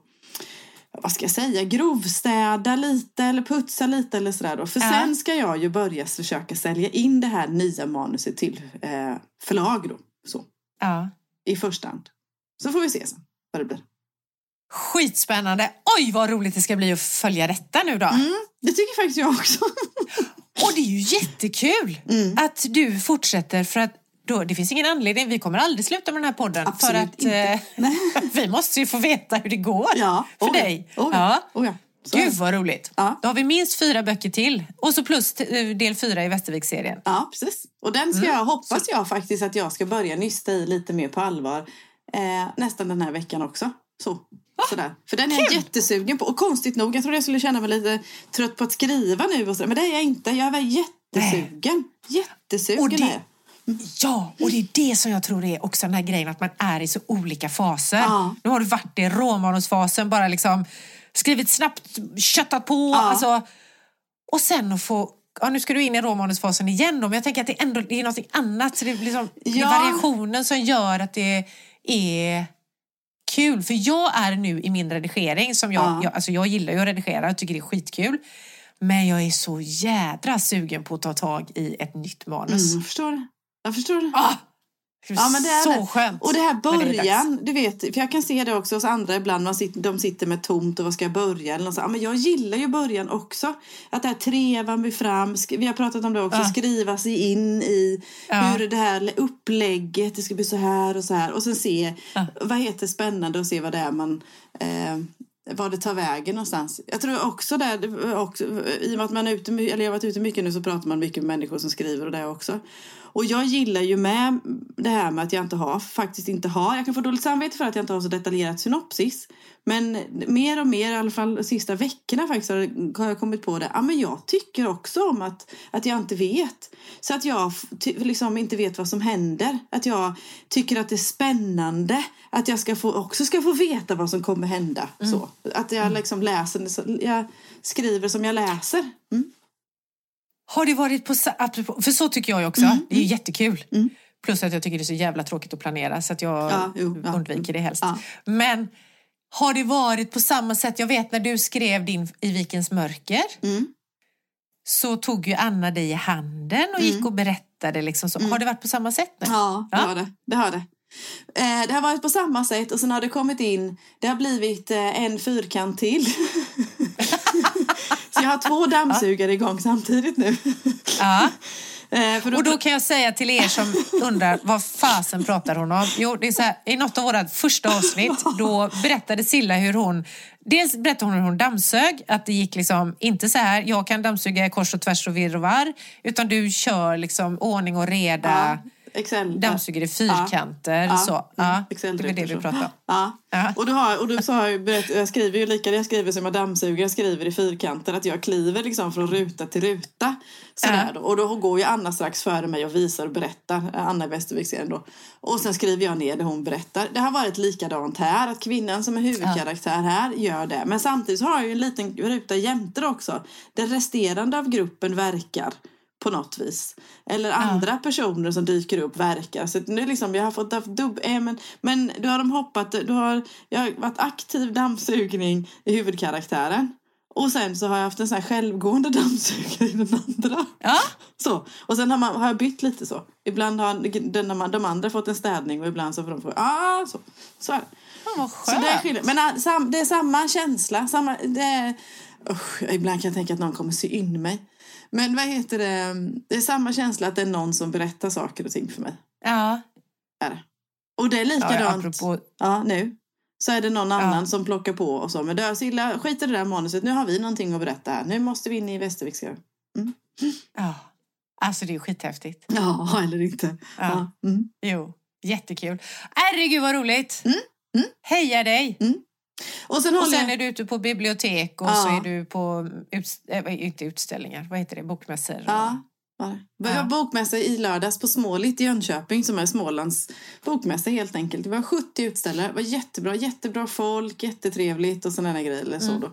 vad ska jag säga, grovstäda lite eller putsa lite eller sådär då. För Ja. sen ska jag ju börja försöka sälja in det här nya manuset till eh, förlag då. Så, ja. i första hand. Så får vi se sen vad det blir. Skitspännande! Oj vad roligt det ska bli att följa detta nu då. Mm, det tycker faktiskt jag också. (laughs) Och det är ju jättekul Mm. att du fortsätter för att då, det finns ingen anledning, vi kommer aldrig sluta med den här podden. Absolut för att inte. eh, (laughs) (laughs) vi måste ju få veta hur det går Ja, för oh dig. oh ja, oh ja. Så Gud vad roligt. Ja. Då har vi minst fyra böcker till. Och så plus eh, del fyra i Västervik-serien. Ja, precis. Och den ska Mm. jag, hoppas jag faktiskt att jag ska börja nysta i lite mer på allvar eh, nästan den här veckan också. Så. Sådär. För den är jag kul! jättesugen på. Och konstigt nog, jag trodde jag skulle känna mig lite trött på att skriva nu. Och så, men det är jag inte. Jag är jättesugen. Jättesugen Och det- är jag. Ja, och det är det som jag tror är också den här grejen att man är i så olika faser. Ja. Nu har du varit i råmanusfasen, bara liksom skrivit snabbt, köttat på. Alltså, och sen att få Ja, nu ska du in i råmanusfasen igen då, men jag tänker att det, ändå, det är något annat. Så det, blir liksom, det är variationen som gör att det är kul. För jag är nu i min redigering, som jag, Ja. jag, alltså jag gillar ju att redigera och tycker det är skitkul. Men jag är så jädra sugen på att ta tag i ett nytt manus. Mm, jag förstår. Jag förstår. Ah, Ja, men det är så det. skönt. Och det här när det början, du vet, för jag kan se det också hos andra ibland, man sitter, de sitter med tomt och vad ska jag börja? Eller något ja, men jag gillar ju början också. Att det här trevan blir fram, vi har pratat om det också, Ja. skriva sig in i Ja. hur det här upplägget, det ska bli så här och så här. Och sen se, Ja. vad heter spännande och se vad det är man eh, vad det tar vägen någonstans. Jag tror också där, var också, i och med att man är ute, eller jag har varit ute mycket nu så pratar man mycket med människor som skriver och det också. Och jag gillar ju med det här med att jag inte har, faktiskt inte har, jag kan få dåligt samvete för att jag inte har så detaljerat synopsis. Men mer och mer, i alla fall de sista veckorna faktiskt, har jag kommit på det. Ja, men jag tycker också om att, att jag inte vet. Så att jag liksom inte vet vad som händer. Att jag tycker att det är spännande. Att jag ska få, också ska få veta vad som kommer hända. Så. Att jag liksom läser, jag skriver som jag läser. Mm. Har det varit på... För så tycker jag också. Mm, Det är ju jättekul. Mm. Plus att jag tycker det är så jävla tråkigt att planera så att jag Ja, jo, ja. undviker det helst. Ja. Men har det varit på samma sätt? Jag vet när du skrev din I vikens mörker Mm. så tog ju Anna dig i handen och gick och berättade. Liksom så. Har det varit på samma sätt nu? Mm. Ja, det har det. det, har det. Eh, det har varit på samma sätt och sen har det kommit in, det har blivit eh, en fyrkant till. (laughs) jag har två dammsugare igång samtidigt nu. Ja. (laughs) Eh, för Och då kan jag säga till er som undrar vad fasen pratar hon om? Jo, det är så här, i något av våra första avsnitt då berättade Silla hur hon Dels berättade hon hur hon dammsög, att det gick liksom inte så här, jag kan dammsuga kors och tvärs och virr och varr, utan du kör liksom ordning och reda, ja, Excel. dammsuger i fyrkanter. Ja. Så. Mm, Ja, Excel det var det vi pratade om. Ja. Ja. Och, du har, och du sa jag skriver ju lika, jag skriver som jag dammsuger, jag skriver i fyrkanter att jag kliver liksom från ruta till ruta. Sådär Ja. då. Och då går ju Anna strax före mig och visar och berättar, Anna Västervik då. Och sen skriver jag ner det hon berättar. Det har varit likadant här, att kvinnan som är huvudkaraktär här gör det. Men samtidigt har jag ju en liten ruta jämte också. Den resterande av gruppen verkar på något vis. Eller andra personer som dyker upp verkar. Så nu liksom, jag har fått haft dubb... Eh, men, men då har de hoppat... Du har, jag har varit aktiv dammsugning i huvudkaraktären. Och sen så har jag haft en sån här självgående (laughs) dammsugare i den andra. Ja, Så. Och sen har, man, har jag bytt lite så. Ibland har den, de andra fått en städning och ibland så får de få... Ah, så. Så är det. ja, vad Så skönt. det är. Men äh, sam, det är samma känsla. Samma, det är, usch, ibland kan jag tänka att någon kommer sy in mig. Men vad heter det? Det är samma känsla att det är någon som berättar saker och ting för mig. Ja, Är det. Och det är ja, likadant apropå, ja, nu. Så är det någon Ja. annan som plockar på och så. Men då, Silla, skit i det där manuset. Nu har vi någonting att berätta här. Nu måste vi in i Västervik. ska- ja. Alltså det är skithäftigt. Ja, eller inte. Ja. Ja. Mm. Jo, jättekul. Herregud vad roligt! Mm, mm. Heja dig! Och sen Och sen jag... är du ute på bibliotek och Ja. så är du på, ut, äh, inte utställningar, vad heter det, bokmässor? Ja. var det. Var bokmässa i lördags på Småligt i Jönköping som är Smålands bokmässa helt enkelt. Det var 70 utställare. Det var jättebra, jättebra folk, jättetrevligt och sådana grejer. Eller så Mm. då.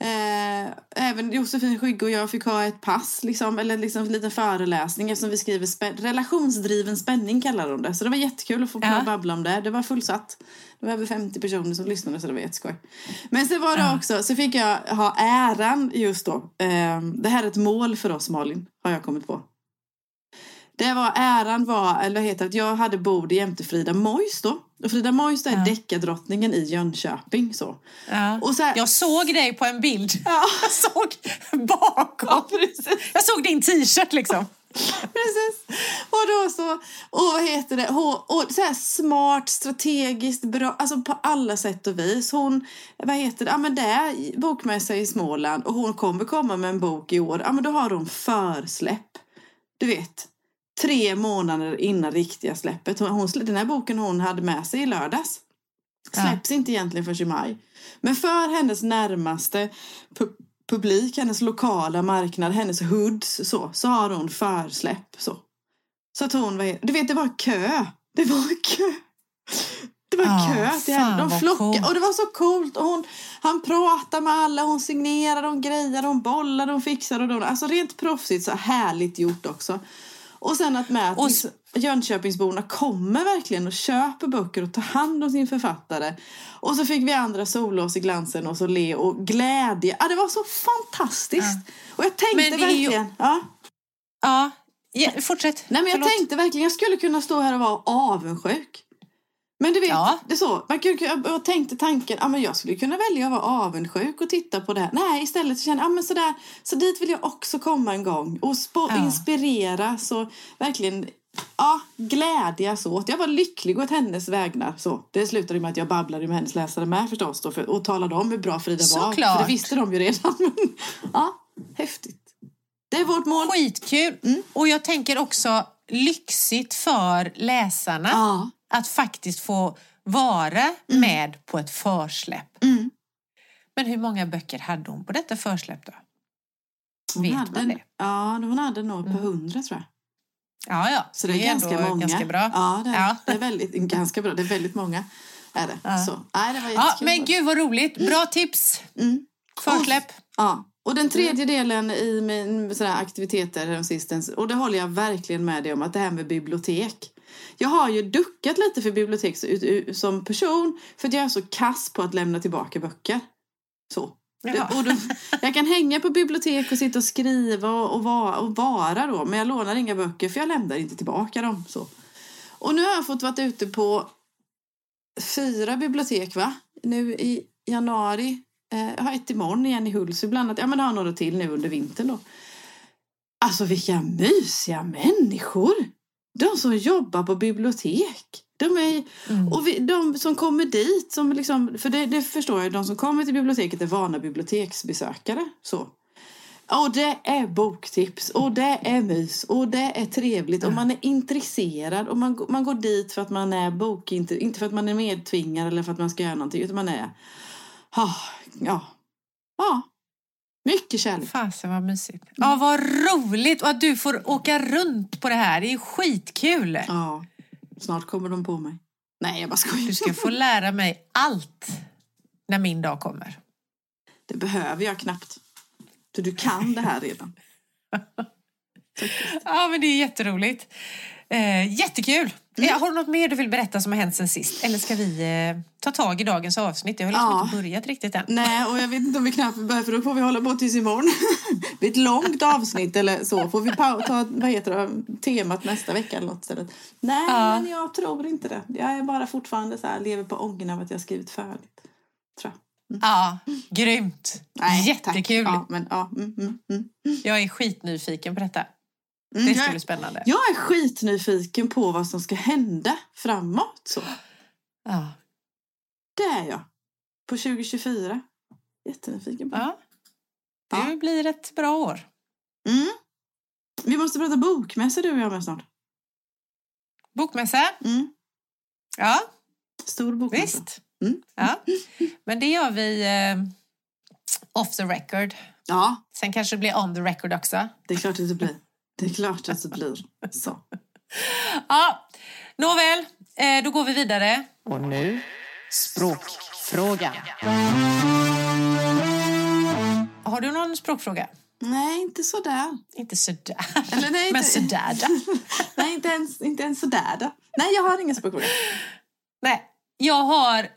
Eh, även Josefin Skygge och jag fick ha ett pass, liksom, eller liksom en liten föreläsning eftersom vi skriver spä- relationsdriven spänning kallar de det. Så det var jättekul att få Ja. babbla om det. Det var fullsatt. Det var över 50 personer som lyssnade så det var jätteskoj. Men sen var det Ja. också, så fick jag ha äran just då. Eh, det här är ett mål för oss Malin, har jag kommit på. Det var äran var, eller vad heter det, att jag hade bord jämte Frida Mois då. Och Frida Mois är Ja. deckardrottningen i Jönköping så. Ja. Och så här, Jag såg dig på en bild. Ja. (laughs) Jag såg bakom. Jag såg din t-shirt liksom. (laughs) Precis. Och då så, och vad heter det, och, och så här smart, strategiskt, bra, alltså på alla sätt och vis. Hon, vad heter det, ja men det är bokmässa i Småland och hon kommer komma med en bok i år. Ja men då har hon försläpp. Du vet, tre månader innan riktiga släppet. Hon, hon, den här boken hon hade med sig i lördags Ja. släpps inte egentligen förrän i maj. Men för hennes närmaste pu- publik, hennes lokala marknad, hennes hoods så, så har hon försläpp. Så, så att hon, heter- du vet det var kö. Det var kö. Det var Ja, kö till henne. De flockade. Och det var så coolt. Och hon, han pratade med alla, hon signerade, hon grejade, hon bollade, hon fixade. Och donade. alltså rent proffsigt, så härligt gjort också. Och sen att med att Och- Jönköpingsborna kommer verkligen och köper böcker och tar hand om sin författare. Och så fick vi andra sola oss i glansen och så le och glädje. Ja, det var så fantastiskt. Och jag tänkte är ju- verkligen... Ja. Ja, ja fortsätt. Nej, men jag Förlåt. tänkte verkligen jag skulle kunna stå här och vara avundsjuk. Men du vet, Ja. det så. Man kunde, jag tänkte tanken, ja, men jag skulle kunna välja att vara avundsjuk och titta på det här. Nej, istället så kände jag, ja, men sådär, så dit vill jag också komma en gång. Och Ja. inspireras och verkligen ja, glädjas åt. Jag var lycklig åt hennes vägnar. Så. Det slutade med att jag babblade med hennes läsare med förstås. Då, för, och talade om hur bra Frida var. Såklart. För det visste de ju redan. (laughs) Men, ja, häftigt. Det är vårt mål. Skitkul! Mm. Och jag tänker också lyxigt för läsarna Ja. Att faktiskt få vara med på ett försläpp. Mm. Men hur många böcker hade hon på detta försläpp då? Hon Vet hade, man det? Ja, hon hade nog på Mm. hundra tror jag. Ja, ja. Så det är, ganska många. Ganska bra. Ja, det är, Ja. Det är väldigt, ganska bra. Det är väldigt många. Är det. Ja. Så. Nej, det var Ja, men gud vad roligt. Bra tips. Mm. Försläpp. Ja. Och den tredje delen i min sådana här aktiviteter häromsistens, och det håller jag verkligen med dig om, att det här med bibliotek. Jag har ju duckat lite för bibliotek som person för att jag är så kass på att lämna tillbaka böcker. Så. Ja. Och då, jag kan hänga på bibliotek och sitta och skriva och, och, vara, och vara då, men jag lånar inga böcker för jag lämnar inte tillbaka dem. Så. Och nu har jag fått varit ute på fyra bibliotek va? Nu i januari. Eh, jag har ett imorgon igen i Hultsfred bland annat. Ja men jag har några till nu under vintern då. Alltså vilka mysiga människor! De som jobbar på bibliotek. De är, Mm. och vi, de som kommer dit, som liksom, för det, det förstår jag, de som kommer till biblioteket är vana biblioteksbesökare. Så. Och det är boktips och det är mys och det är trevligt och man är intresserad och man, man går dit för att man är bokintresserad, inte för att man är medtvingad eller för att man ska göra någonting utan man är, ah, ja, ja, mycket kärlek. Fasen vad mysigt. Ja, vad roligt. Och att du får åka runt på det här. Det är skitkul. Ja, snart kommer de på mig. Nej, jag bara skojar. Du ska få lära mig allt när min dag kommer. Det behöver jag knappt. För du kan det här redan. (laughs) Ja, men det är jätteroligt. Eh, jättekul. Eh, har du något mer du vill berätta som har hänt sen sist? Eller ska vi eh, ta tag i dagens avsnitt? Jag har liksom Ja. inte börjat riktigt än. Nej, och jag vet inte om vi knappt börjar för då får vi hålla på tills imorgon. (laughs) det blir ett långt avsnitt eller så. Får vi ta vad heter det, temat nästa vecka eller något istället. Nej, Ja. men jag tror inte det. Jag är bara fortfarande så här, lever på ången av att jag har skrivit färdigt. Tror jag. Ja, grymt. Jättekul. Tack. Ja, men, ja, mm, mm, mm. Jag är skitnyfiken på detta. Mm, Det jag, ska bli spännande. jag är skitnyfiken på vad som ska hända framåt. Så. Ja. Det är jag. På 2024. Jättenyfiken på. ja. Det Ja. blir ett bra år. Mm. Vi måste prata bokmässa du och jag med snart. Bokmässa. Mm. Ja, Stor bokmässa. visst. Mm. Ja. Men det gör vi eh, off the record. Ja, Sen kanske det blir on the record också. det är klart att det blir. Det är klart att det blir. Så. (laughs) Ja, nåväl. Eh, då går vi vidare. Och nu språkfrågan. Har du någon språkfråga? Nej, inte sådär. Inte sådär. Eller nej, (laughs) Men inte- sådär då. (laughs) Nej, inte ens, inte ens sådär då. Nej, jag har ingen språkfråga. Nej, jag har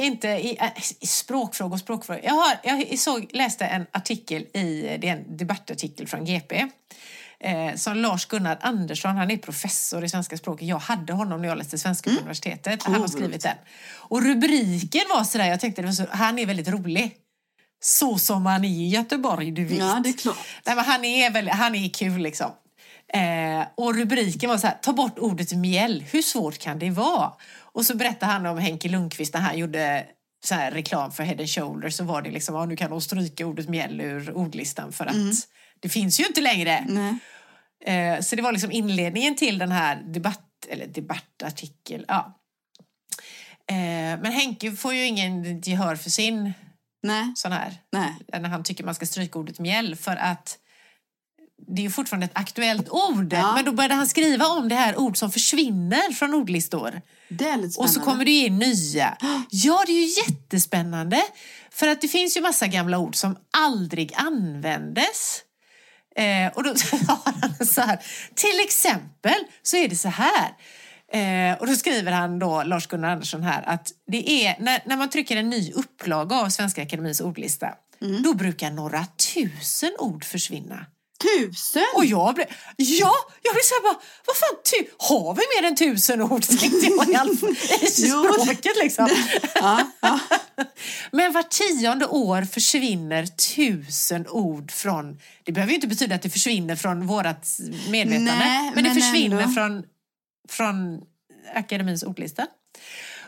inte i, äh, i språkfrågor och språkfrågor. Jag, har, jag såg, läste en artikel i, det är en debattartikel från GP. Eh, som Lars-Gunnar Andersson, han är professor i svenska språket. Jag hade honom när jag läste svenska på universitetet. Han har skrivit den. Och rubriken var sådär, jag tänkte det var så, han är väldigt rolig. Så som han är i Göteborg, du vet. Ja, det är klart. Nej, men han, är väldigt, han är kul liksom. Eh, och rubriken var så här, ta bort ordet mjäll, hur svårt kan det vara? Och så berättade han om Henke Lundqvist när han gjorde så här reklam för Head and Shoulders så var det liksom, ja, nu kan de stryka ordet mjäll ur ordlistan för att det finns ju inte längre. Eh, så det var liksom inledningen till den här debatt, eller debattartikel. Ja. Eh, men Henke får ju ingen gehör för sin Nej. sån här Nej. när han tycker man ska stryka ordet mjäll för att det är ju fortfarande ett aktuellt ord. Ja. Men då började han skriva om det här ord som försvinner från ordlistor. Och så kommer det in nya. Ja, det är ju jättespännande. För att det finns ju massa gamla ord som aldrig användes. Eh, och då (laughs) har han så här. Till exempel så är det så här. Eh, och då skriver han då, Lars-Gunnar Andersson här, att det är när, när man trycker en ny upplaga av Svenska Akademins ordlista, då brukar några tusen ord försvinna. Tusen! Och jag blev, ja, jag blev så här bara, vad fan, ty, har vi mer än tusen ord? (laughs) Tänkte jag i, all, i (laughs) språket liksom. (laughs) Ja, ja. Men var tionde år försvinner tusen ord från, det behöver ju inte betyda att det försvinner från vårat medvetande, Nej, men det men försvinner ändå. från, från akademins ordlista.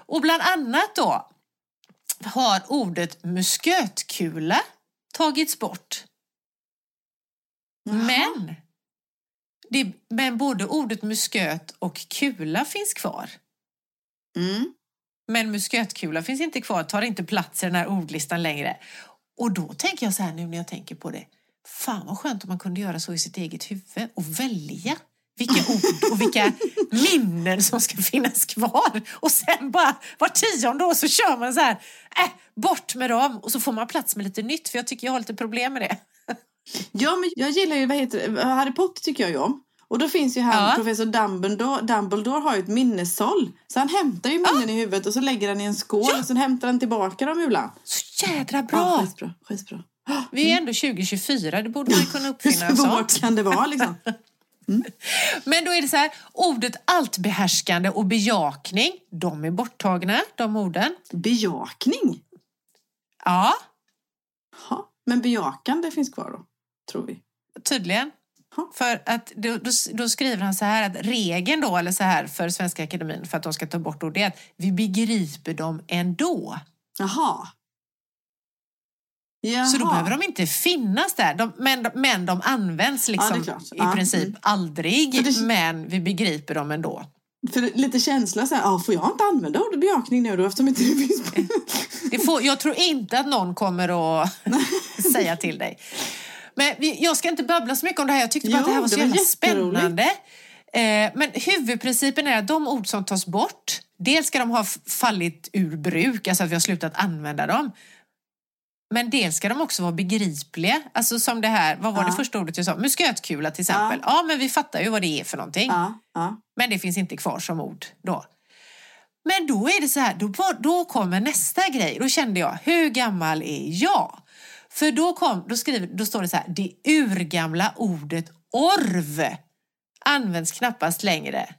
Och bland annat då har ordet muskötkula tagits bort. Men, det, men både ordet musköt och kula finns kvar. Mm. Men muskötkula finns inte kvar, tar inte plats i den här ordlistan längre. Och då tänker jag så här nu när jag tänker på det. Fan vad skönt om man kunde göra så i sitt eget huvud och välja vilka (laughs) ord och vilka minnen som ska finnas kvar. Och sen bara var tionde år så kör man så här, äh, bort med dem och så får man plats med lite nytt för jag tycker jag har lite problem med det. Ja, men jag gillar ju, vad heter det, Harry Potter tycker jag ju om. Och då finns ju han, Ja. professor Dumbledore, Dumbledore har ju ett minnessåll. Så han hämtar ju minnen i huvudet och så lägger han i en skål Ja. och sen hämtar han tillbaka dem ibland. Så jädra Ja, bra! skitbra, skitbra. Vi är ändå 2024, det borde man ju kunna uppfinna (laughs) Hur svårt kan det vara liksom? (laughs) Men då är det så här, ordet alltbehärskande och bejakning, de är borttagna, de orden. Bejakning? Ja, Ja, men bejakande finns kvar då, tror vi. tydligen. Ja. För att då, då, då skriver han så här att regeln då, eller så här för Svenska Akademin för att de ska ta bort ord, det är att vi begriper dem ändå. Jaha. Jaha. Så då behöver de inte finnas där. De, men, de- men de används Ja, liksom klart. i Ja, princip mm. aldrig, det- men vi begriper dem ändå. För lite känsla så här, ah, får jag inte använda ordet bejakning nu då eftersom inte det finns på... Det får, jag tror inte att någon kommer att (laughs) säga till dig. Men vi, jag ska inte babbla så mycket om det här. Jag tyckte bara Jo, att det här var så det jävla spännande. Eh, men huvudprincipen är att de ord som tas bort, dels ska de ha fallit ur bruk, alltså att vi har slutat använda dem. Men dels ska de också vara begripliga. Alltså som det här, vad var det Ja. första ordet jag sa? Muskötkula till exempel. Ja. men vi fattar ju vad det är för någonting. Ja, ja. Men det finns inte kvar som ord då. Men då är det så här, då, då kommer nästa grej. Då kände jag, hur gammal är jag? För då, kom, då, skriver, då står det så här, det urgamla ordet orv används knappast längre.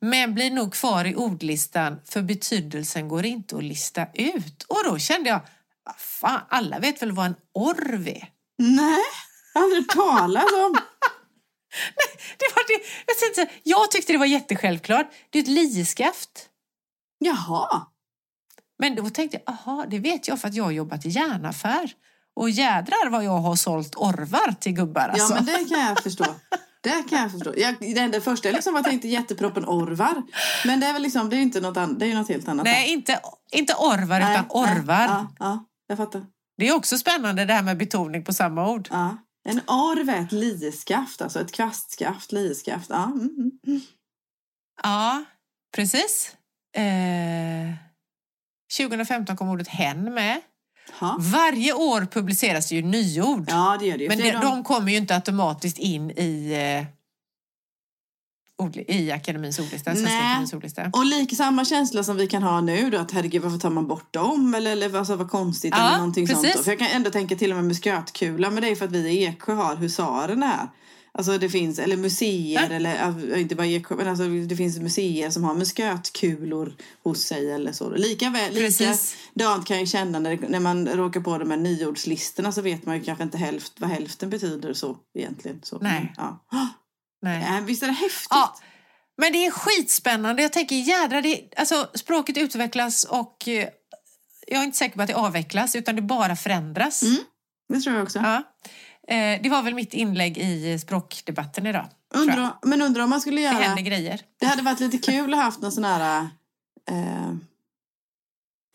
Men blir nog kvar i ordlistan för betydelsen går inte att lista ut. Och då kände jag, vad fan, alla vet väl vad en orv är? Nej, aldrig talas om. (laughs) Det var det. Jag, tänkte, jag tyckte det var jättesjälvklart. Det är ett lieskaft. Jaha. Men då tänkte jag, aha, det vet jag för att jag har jobbat i järnaffär. Och jädrar vad jag har sålt orvar till gubbar alltså. Ja, men det kan jag förstå. Det kan jag förstå. Jag, det enda första jag liksom var tänkte jätteproppen orvar. Men det är väl liksom, det är inte något, an, det är något helt annat. Nej, inte, inte orvar Nej, utan orvar. Nej, ja, ja, jag fattar. Det är också spännande det här med betoning på samma ord. Ja. En orv är ett lieskaft, alltså ett kvastskaft, lieskaft. Ja, mm, mm. Ja, precis. Eh, 2015 kom ordet hen med. Ha. Varje år publiceras ju nyord. Ja, det gör det. Men det, de- de kommer ju inte automatiskt in i, eh, i akademins ordlista, Svenska Nej. akademins ordlista. Och lika samma känsla som vi kan ha nu då, att herregud varför tar man bort dem? Eller, eller alltså, vad konstigt Ja, eller någonting sånt. precis. Då. För jag kan ändå tänka till och med med skötkula, men det är för att vi i Eksjö har husarerna här. Alltså det finns, eller museer, Ja. eller inte bara Eksjö, men alltså det finns museer som har muskötkulor hos sig eller så. Lika väl, likadant kan jag känna när, när man råkar på de här nyordslistorna så vet man ju kanske inte hälft, vad hälften betyder så egentligen. Så, Nej. Ja. (gasps) Nej. Äh, Visst är det häftigt? Ja, men det är skitspännande. Jag tänker jädra, det, alltså, språket utvecklas och eh, jag är inte säker på att det avvecklas utan det bara förändras. Mm. Det tror jag också. Ja. Eh, det var väl mitt inlägg i språkdebatten idag. Undrar, men undrar om man skulle Det göra... händer grejer. Det hade varit lite kul att ha haft någon sån här... Eh,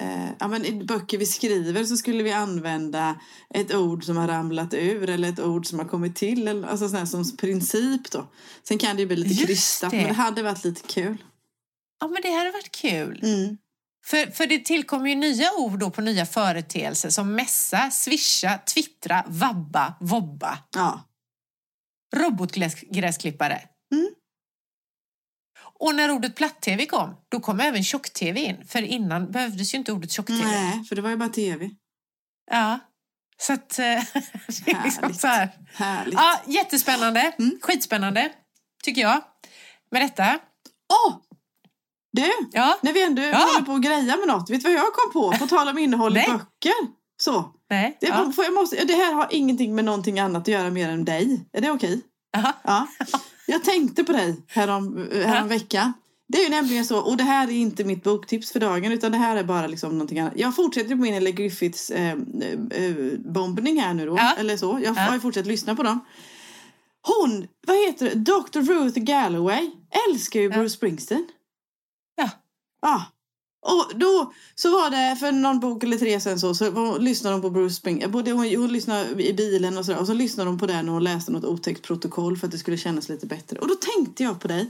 eh, ja, men I böcker vi skriver så skulle vi använda ett ord som har ramlat ur eller ett ord som har kommit till. Eller, alltså sån här, som princip då. Sen kan det ju bli lite krystat det. men det hade varit lite kul. Ja, men det hade varit kul. Mm. För, för det tillkommer ju nya ord då på nya företeelser som mässa, swisha, twittra, vabba, vobba. Ja. Robotgräsklippare. Mm. Och när ordet platt-tv kom, då kom även tjock-tv in. För innan behövdes ju inte ordet tjock-tv. Nej, för det var ju bara tv. Ja. Så att... eh, (laughs) det är liksom Härligt. så här. Härligt. Ja, jättespännande. Mm. Skitspännande, tycker jag. Med detta. Åh! Du, Ja. när vi ändå Ja. håller på att greja med något. Vet du vad jag kom på? På tal om innehåll i böcker. Så. Nej. Det, ja. jag måste, det här har ingenting med någonting annat att göra mer än dig. Är det okej? Aha. Ja. Jag tänkte på dig härom, härom veckan. Det är ju nämligen så, och det här är inte mitt boktips för dagen utan det här är bara liksom någonting annat. Jag fortsätter på min Eller Griffiths eh, eh, bombning här nu då. Ja. Eller så. Jag Ja. har ju fortsatt lyssna på dem. Hon, vad heter det? Dr. Ruth Galloway älskar ju. Bruce Springsteen. Ja. Och då så var det för någon bok eller tre sen så, så var, lyssnade hon på Bruce Springsteen. Både hon, hon lyssnade i bilen och så där, och så lyssnade hon på den och hon läste något otäckt protokoll för att det skulle kännas lite bättre. Och då tänkte jag på dig.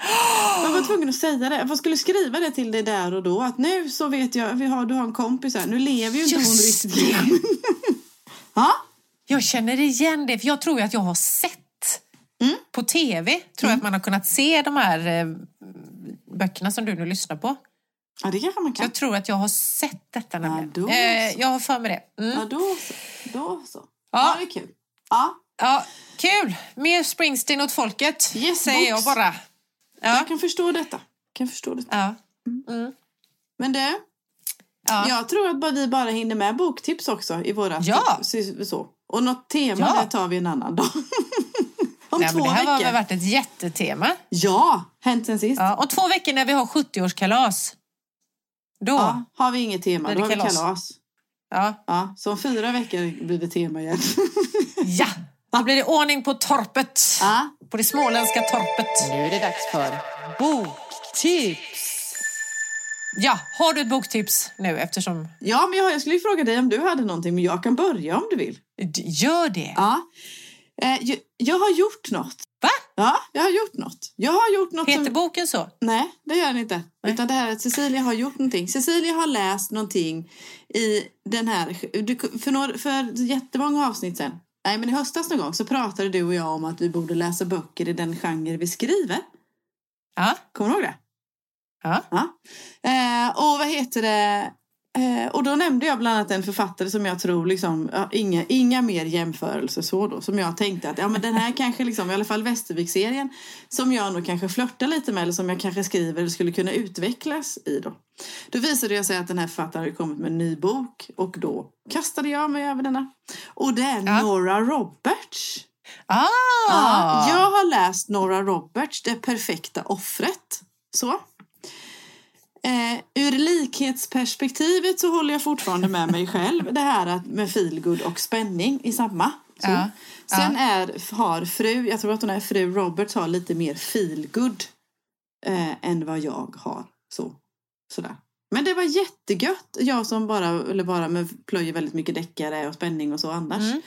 (gasps) Jag var tvungen att säga det. Jag skulle skriva det till dig där och då. Att nu så vet jag, vi har, du har en kompis här. Nu lever ju inte hon Just riktigt. (laughs) ja, Jag känner igen det, för jag tror ju att jag har sett Mm. på tv. Tror jag att man har kunnat se de här eh, böckerna som du nu lyssnar på. ja, det kanske man kan. Jag tror att jag har sett detta nämligen. då eh, jag har för mig det. Mm. Ja, då så. Då så. Ja, det är kul. Ja, Ja, kul! Mer Springsteen åt folket, Yes, säger jag books. bara. Ja. jag kan förstå detta. Jag kan förstå detta. Ja. Mm. Men det, Ja. jag tror att vi bara hinner med boktips också i våra Ja. så. Och något tema, Ja. det tar vi en annan dag. (laughs) Om Nej, två det här veckor. har väl varit ett jättetema. Ja, hänt sen sist. Ja. Och två veckor när vi har 70-årskalas. Då. Ja, har vi inget tema, då det har vi kalas? kalas. Ja. Ja, så om fyra veckor blir det tema igen. (laughs) ja. Då blir det ordning på torpet. ja. På det småländska torpet. Nu är det dags för boktips. Ja, har du ett boktips nu eftersom... ja, men jag, jag skulle ju fråga dig om du hade någonting, men jag kan börja om du vill. Gör det. Ja. Eh, jag, har gjort något. Va? Ja, jag har gjort något. Jag har gjort något Heter som... boken så? Nej, det gör den inte. Nej. Utan det här är att Cecilia har gjort någonting. Cecilia har läst någonting i den här... Du, för, några, för jättemånga avsnitt sen, nej men i höstas någon gång, så pratade du och jag om att vi borde läsa böcker i den genre vi skriver. Ja. Kommer du ihåg det? ja. Ja. Eh, och vad heter det? Eh, och då nämnde jag bland annat en författare som jag tror liksom, ja, inga, inga mer jämförelser så då. Som jag tänkte att ja men den här kanske liksom, i alla fall Västervik-serien. Som jag nog kanske flörtar lite med eller som jag kanske skriver skulle kunna utvecklas i då. Då visade jag sig att den här författaren hade kommit med en ny bok och då kastade jag mig över denna. Och det är Ja. Nora Roberts. Ah! Ja, jag har läst Nora Roberts, Det perfekta offret. Så. Eh, ur likhetsperspektivet så håller jag fortfarande med mig själv. Det här att med feelgood och spänning i samma. Så. Ja, Sen är, har fru, jag tror att hon är fru Roberts har lite mer feelgood eh, än vad jag har. Så. Sådär. Men det var jättegött. Jag som bara, eller bara med plöjer väldigt mycket deckare och spänning och så annars. Mm.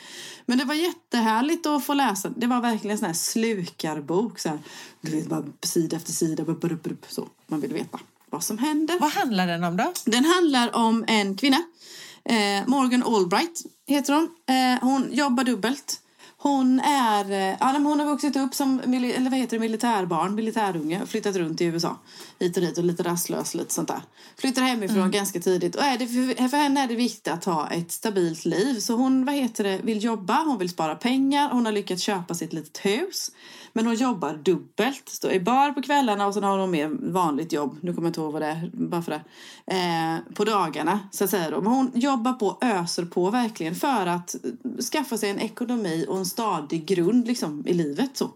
Men det var jättehärligt att få läsa. Det var verkligen en sån här slukarbok. Så här, du vet, bara sida efter sida. Bara, bara, bara, så. Man vill veta vad som händer. Vad handlar den om då? Den handlar om en kvinna Eh, Morgan Albright heter hon. Eh, hon jobbar dubbelt. Hon, är, eh, ja, hon har vuxit upp som eller vad heter det, militärbarn, militärunge och flyttat runt i USA. Hit och dit och lite rastlös lite sånt där. Flyttar hemifrån ganska tidigt och är det, för, för henne är det viktigt att ha ett stabilt liv. Så hon vad heter det, vill jobba, hon vill spara pengar, hon har lyckats köpa sitt litet hus. Men hon jobbar dubbelt, står i bar på kvällarna och sen har hon mer vanligt jobb. Nu kommer jag inte ihåg vad det är, bara för det. Eh, på dagarna, så att säga då. Men hon jobbar på, öser på verkligen för att skaffa sig en ekonomi och en stadig grund liksom i livet så.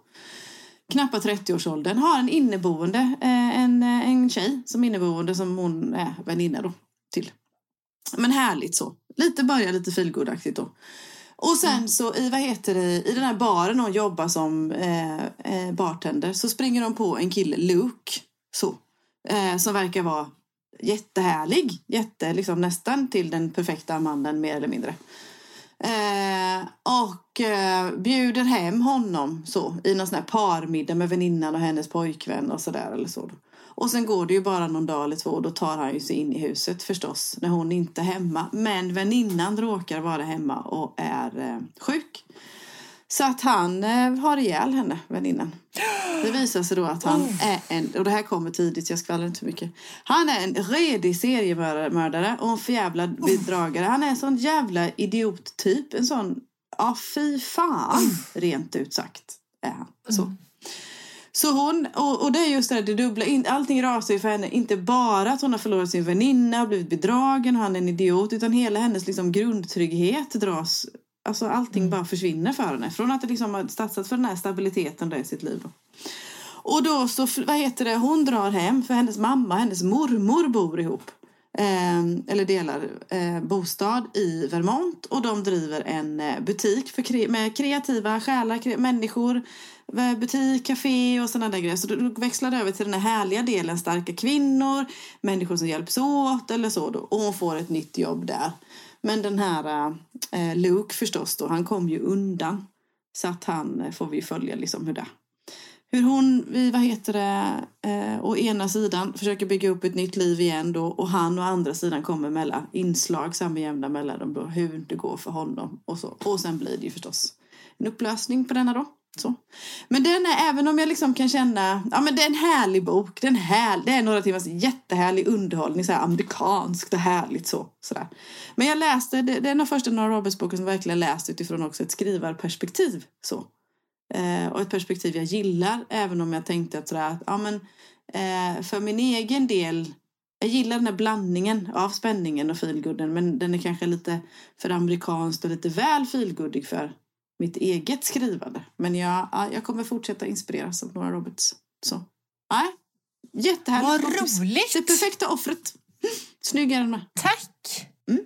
knappa 30-årsåldern, har en inneboende, eh, en, eh, en tjej som inneboende som hon är väninna då till. Men härligt så. Lite börja lite filgodaktigt då. Och sen så i, vad heter det, i den här baren hon jobbar som eh, eh, bartender så springer de på en kille, Luke, så, eh, som verkar vara jättehärlig. Jätte, liksom, nästan till den perfekta mannen mer eller mindre. Eh, och eh, bjuder hem honom så i någon sån här parmiddag med väninnan och hennes pojkvän och sådär eller så. Och sen går det ju bara någon dag eller två och då tar han ju sig in i huset förstås när hon inte är hemma. Men väninnan råkar vara hemma och är eh, sjuk. Så att han eh, har ihjäl henne, väninnan. Det visar sig då att han är en, och det här kommer tidigt jag skvallrar inte för mycket. Han är en redig seriemördare och en förjävlad bedragare. Han är en sån jävla idiottyp. En sån, ja fy fan, rent ut sagt är han. Så. Så hon, och, och det är just det, här, det dubbla, in, allting rasar ju för henne. Inte bara att hon har förlorat sin väninna och blivit bedragen och han är en idiot. Utan hela hennes liksom, grundtrygghet dras, alltså allting bara försvinner för henne. Från att det liksom har satsat för den här stabiliteten där i sitt liv. Då. Och då så, vad heter det, hon drar hem för hennes mamma och hennes mormor bor ihop. Eh, eller delar eh, bostad i Vermont och de driver en eh, butik för kre med kreativa själar, kre människor, Eh, butik, café och sådana där grejer. Så då växlar det över till den här härliga delen, starka kvinnor, människor som hjälps åt eller så då. Och hon får ett nytt jobb där. Men den här eh, Luke förstås då, han kom ju undan. Så att han eh, får vi följa liksom hur det hur hon, vi, vad heter det, eh, å ena sidan försöker bygga upp ett nytt liv igen då och han å andra sidan kommer mellan inslag samma jämna mellan dem då hur det går för honom och så. Och sen blir det ju förstås en upplösning på denna då. Så. Men den är, även om jag liksom kan känna, ja men det är en härlig bok, det är, en här, det är några timmars jättehärlig underhållning, så här amerikanskt och härligt så. Sådär. Men jag läste, det, det är en av första Nora Roberts-boken som verkligen läst utifrån också ett skrivarperspektiv. Så. Eh, och ett perspektiv jag gillar, även om jag tänkte att, sådär, att ja, men, eh, för min egen del, jag gillar den här blandningen av spänningen och feelgooden, men den är kanske lite för amerikanskt och lite väl feelgoodig för mitt eget skrivande. Men jag, ja, jag kommer fortsätta inspireras av Nora Roberts. Så, nej. Jättehärligt. Vad roligt! Det perfekta offret. Snyggare än med. Tack! Mm.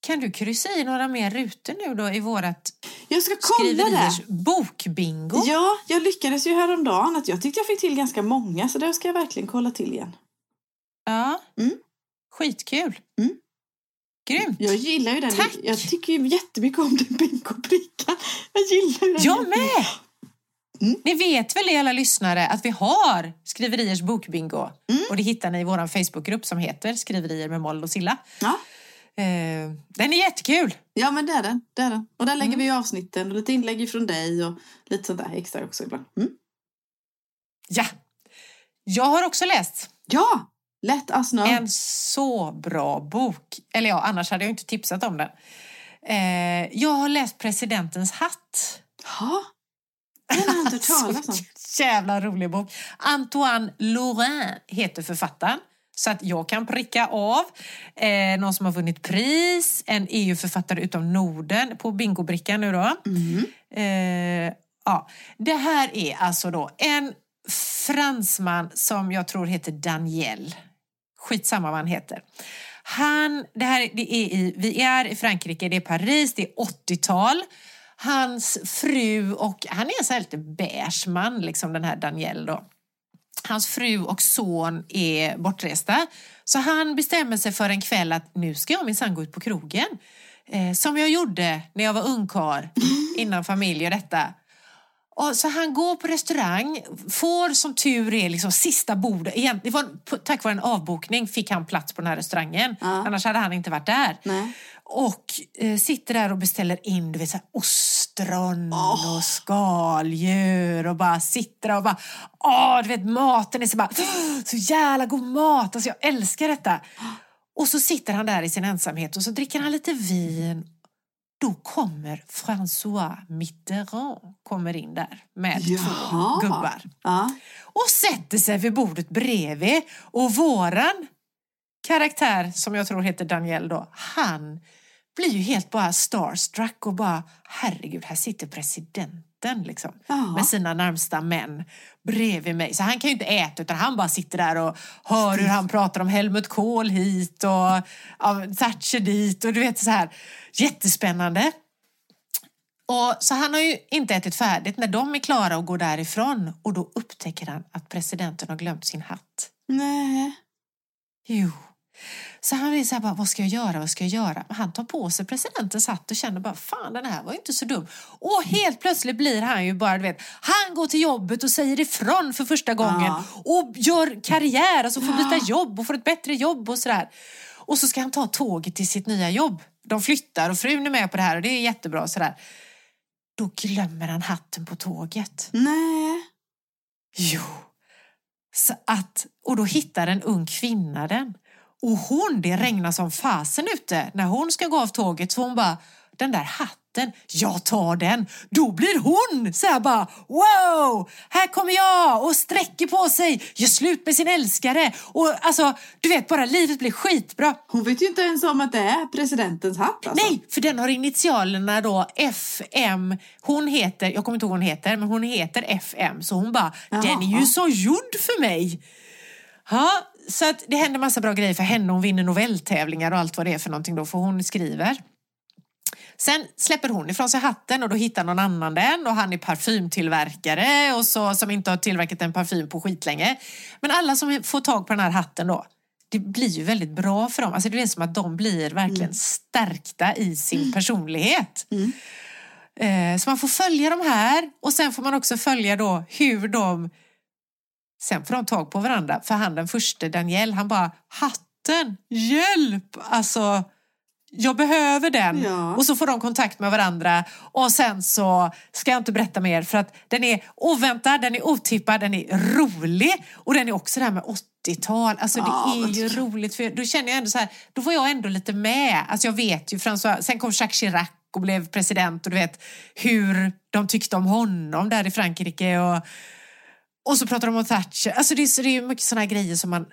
Kan du kryssa i några mer rutor nu då i vårat Jag ska kolla det. bokbingo? Ja, jag lyckades ju häromdagen att jag tyckte jag fick till ganska många så det ska jag verkligen kolla till igen. Ja. Mm. Skitkul. Mm. Grymt. Jag gillar ju den. Tack. Jag tycker ju jättemycket om den bingobrickan. Jag gillar ju den. Jag med! Mm. Ni vet väl alla lyssnare att vi har Skriveriers bokbingo. Mm. Och det hittar ni i vår Facebookgrupp som heter Skriverier med Moll och Silla. Ja. Eh, den är jättekul! ja, men det är den. Det är den. Och där lägger Mm. vi avsnitten och lite inlägg från dig och lite sånt där extra också ibland. Mm. Ja! Jag har också läst Ja! Let us know. en så bra bok. Eller ja, annars hade jag inte tipsat om den. Eh, jag har läst Presidentens hatt. Ja. Den har jag inte hört (laughs) talas om. Jävla rolig bok. Antoine Laurent heter författaren. Så att jag kan pricka av eh, någon som har vunnit pris, en EU-författare utav Norden på bingobrickan nu då. Mm. Eh, ja. Det här är alltså då en fransman som jag tror heter Daniel. Skitsamma vad han heter. Han, det här, det är i, vi är i Frankrike, det är Paris, det är 80-tal. Hans fru och, han är en sån här lite beige man, liksom den här Daniel då. Hans fru och son är bortresta. Så han bestämmer sig för en kväll att nu ska jag minsann gå ut på krogen. Eh, som jag gjorde när jag var ungkar innan familj och detta. Och så han går på restaurang, får som tur är liksom sista bordet. Igen, det var, tack vare en avbokning fick han plats på den här restaurangen. Ja. Annars hade han inte varit där. Nej. Och eh, sitter där och beställer in du vet, så här, ostron och skaldjur och bara sitter där och bara, åh, du vet maten är så bara, (gasps) så jävla god mat. Alltså jag älskar detta. Och så sitter han där i sin ensamhet och så dricker han lite vin. Då kommer François Mitterrand kommer in där med två Jaha. gubbar Ja. och sätter sig vid bordet bredvid. Och våran karaktär, som jag tror heter Daniel då, han blir ju helt bara starstruck och bara herregud, här sitter presidenten liksom Ja. med sina närmsta män bredvid mig. Så han kan ju inte äta utan han bara sitter där och hör hur han pratar om Helmut Kohl hit och ja, Thatcher dit och du vet så här jättespännande. Och, så han har ju inte ätit färdigt när de är klara och går därifrån och då upptäcker han att presidenten har glömt sin hatt. Nej. Jo. Så han blir så här bara, vad ska jag göra, vad ska jag göra? Han tar på sig presidentens hatt och känner bara, fan den här var ju inte så dum. Och helt plötsligt blir han ju bara, du vet, han går till jobbet och säger ifrån för första gången Ja. och gör karriär, alltså får byta jobb och får ett bättre jobb och sådär. Och så ska han ta tåget till sitt nya jobb. De flyttar och frun är med på det här och det är jättebra sådär. Då glömmer han hatten på tåget. Nej. Jo. Så att, och då hittar en ung kvinna den. Och hon, det regnar som fasen ute när hon ska gå av tåget. Så hon bara, den där hatten, jag tar den. Då blir hon så här bara, wow, här kommer jag och sträcker på sig, gör slut med sin älskare. Och alltså, du vet bara livet blir skitbra. Hon vet ju inte ens om att det är presidentens hatt. Alltså. Nej, för den har initialerna då FM. Hon heter, jag kommer inte ihåg vad hon heter, men hon heter FM. Så hon bara, Jaha. den är ju så gjord för mig. Ja, så att det händer massa bra grejer för henne. Hon vinner novelltävlingar och allt vad det är för någonting då, för hon skriver. Sen släpper hon ifrån sig hatten och då hittar någon annan den och han är parfymtillverkare och så, som inte har tillverkat en parfym på skitlänge. Men alla som får tag på den här hatten då, det blir ju väldigt bra för dem. Alltså det är som att de blir verkligen stärkta i sin personlighet. Eh, Så man får följa de här och sen får man också följa då hur de Sen får de tag på varandra. För han den första, Daniel, han bara hatten, hjälp! Alltså, jag behöver den. Ja. Och så får de kontakt med varandra och sen så ska jag inte berätta mer för att den är oväntad, den är otippad, den är rolig och den är också det här med 80-tal. Alltså Ja, det är ju roligt för då känner jag ändå så här, då var jag ändå lite med. Alltså jag vet ju, François, sen kom Jacques Chirac och blev president och du vet hur de tyckte om honom där i Frankrike och, och så pratar de om Thatcher. Alltså det, är, det är mycket sådana grejer som man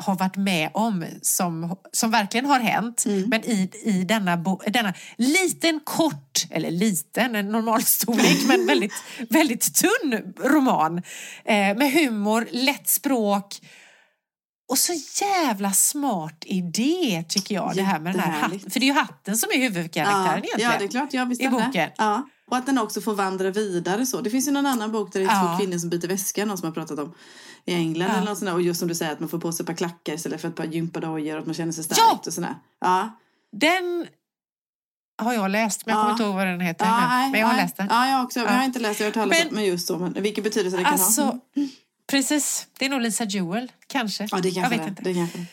har varit med om som, som verkligen har hänt. Men i, i denna, bo, denna liten kort, eller liten, en normal storlek, men väldigt, (laughs) väldigt tunn roman. Eh, med humor, lätt språk och så jävla smart idé tycker jag. Det här med den här hatten. För det är ju hatten som är huvudkaraktären ja, egentligen. ja, det är klart. Ja, I boken. Ja. Och att den också får vandra vidare så. Det finns ju någon annan bok där det är Ja. två kvinnor som byter väska, någon som har pratat om i England Ja. eller något sånt där. Och just som du säger att man får på sig ett par klackar istället för ett par gympadojor och att man känner sig stark Ja! och sådär. Ja. Den har jag läst, men jag Ja. kommer inte ihåg vad den heter. Men jag har nej. läst den. Ja, jag också. Jag har inte läst, jag har hört talas Men- om men just så. Men vilken betydelse det kan Alltså, ha. Mm. precis. Det är nog Lisa Jewell, kanske. Ja, det jag kanske vet det. inte. det kanske det.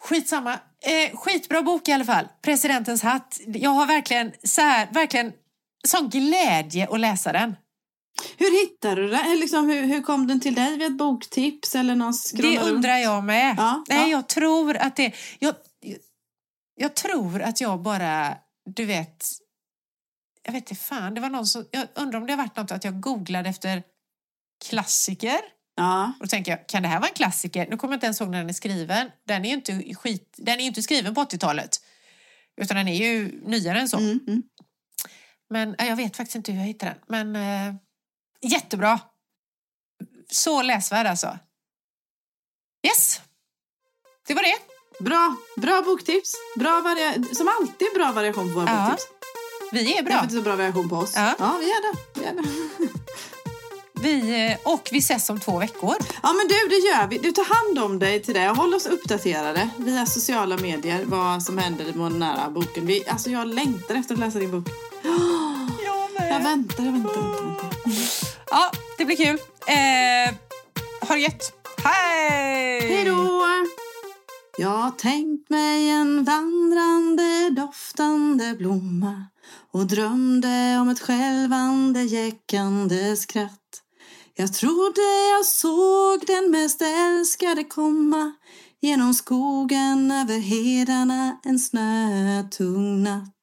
Skitsamma. Eh, skitbra bok i alla fall. Presidentens hatt. Jag har verkligen, så här, verkligen sån glädje att läsa den. Hur hittade du den? Liksom, hur, hur kom den till dig? Vid ett boktips eller någon Det undrar jag med. Ja, Nej, ja. jag tror att det... Jag, jag, tror att jag bara, du vet... Jag vet inte fan, det var någon som... Jag undrar om det har varit något att jag googlade efter klassiker. Ja. Och då tänker jag, kan det här vara en klassiker? Nu kommer jag inte ens ihåg när den är skriven. Den är ju inte, skit, den är inte skriven på 80-talet. Utan den är ju nyare än så. Mm, mm. Men ja, jag vet faktiskt inte hur jag hittade den. Men eh, jättebra. Så läsvärd alltså. Yes. Det var det. Bra, bra boktips. Bra varia- som alltid bra variation på våra Ja, boktips. Vi är Det är bra. inte så bra variation på oss. Ja. ja vi är det. Vi är det. (laughs) Vi, eh, och vi ses om två veckor. Ja men du, det gör vi. Du tar hand om dig till det håll oss uppdaterade via sociala medier vad som händer med den nära boken. Vi, alltså jag längtar efter att läsa din bok. Jag Jag väntar, jag väntar, jag väntar. väntar. Ja, det blir kul. Eh, ha det gött. Hej! Hej då! Jag har tänkt mig en vandrande, doftande blomma och drömde om ett skälvande, jäckande skratt. Jag trodde jag såg den mest älskade komma genom skogen över hedarna en snötung natt.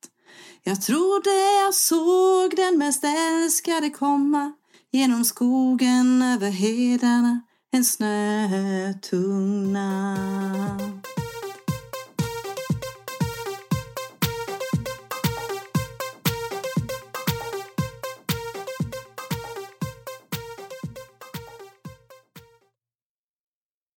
Jag trodde jag såg den mest älskade komma genom skogen över hedarna en snötung natt.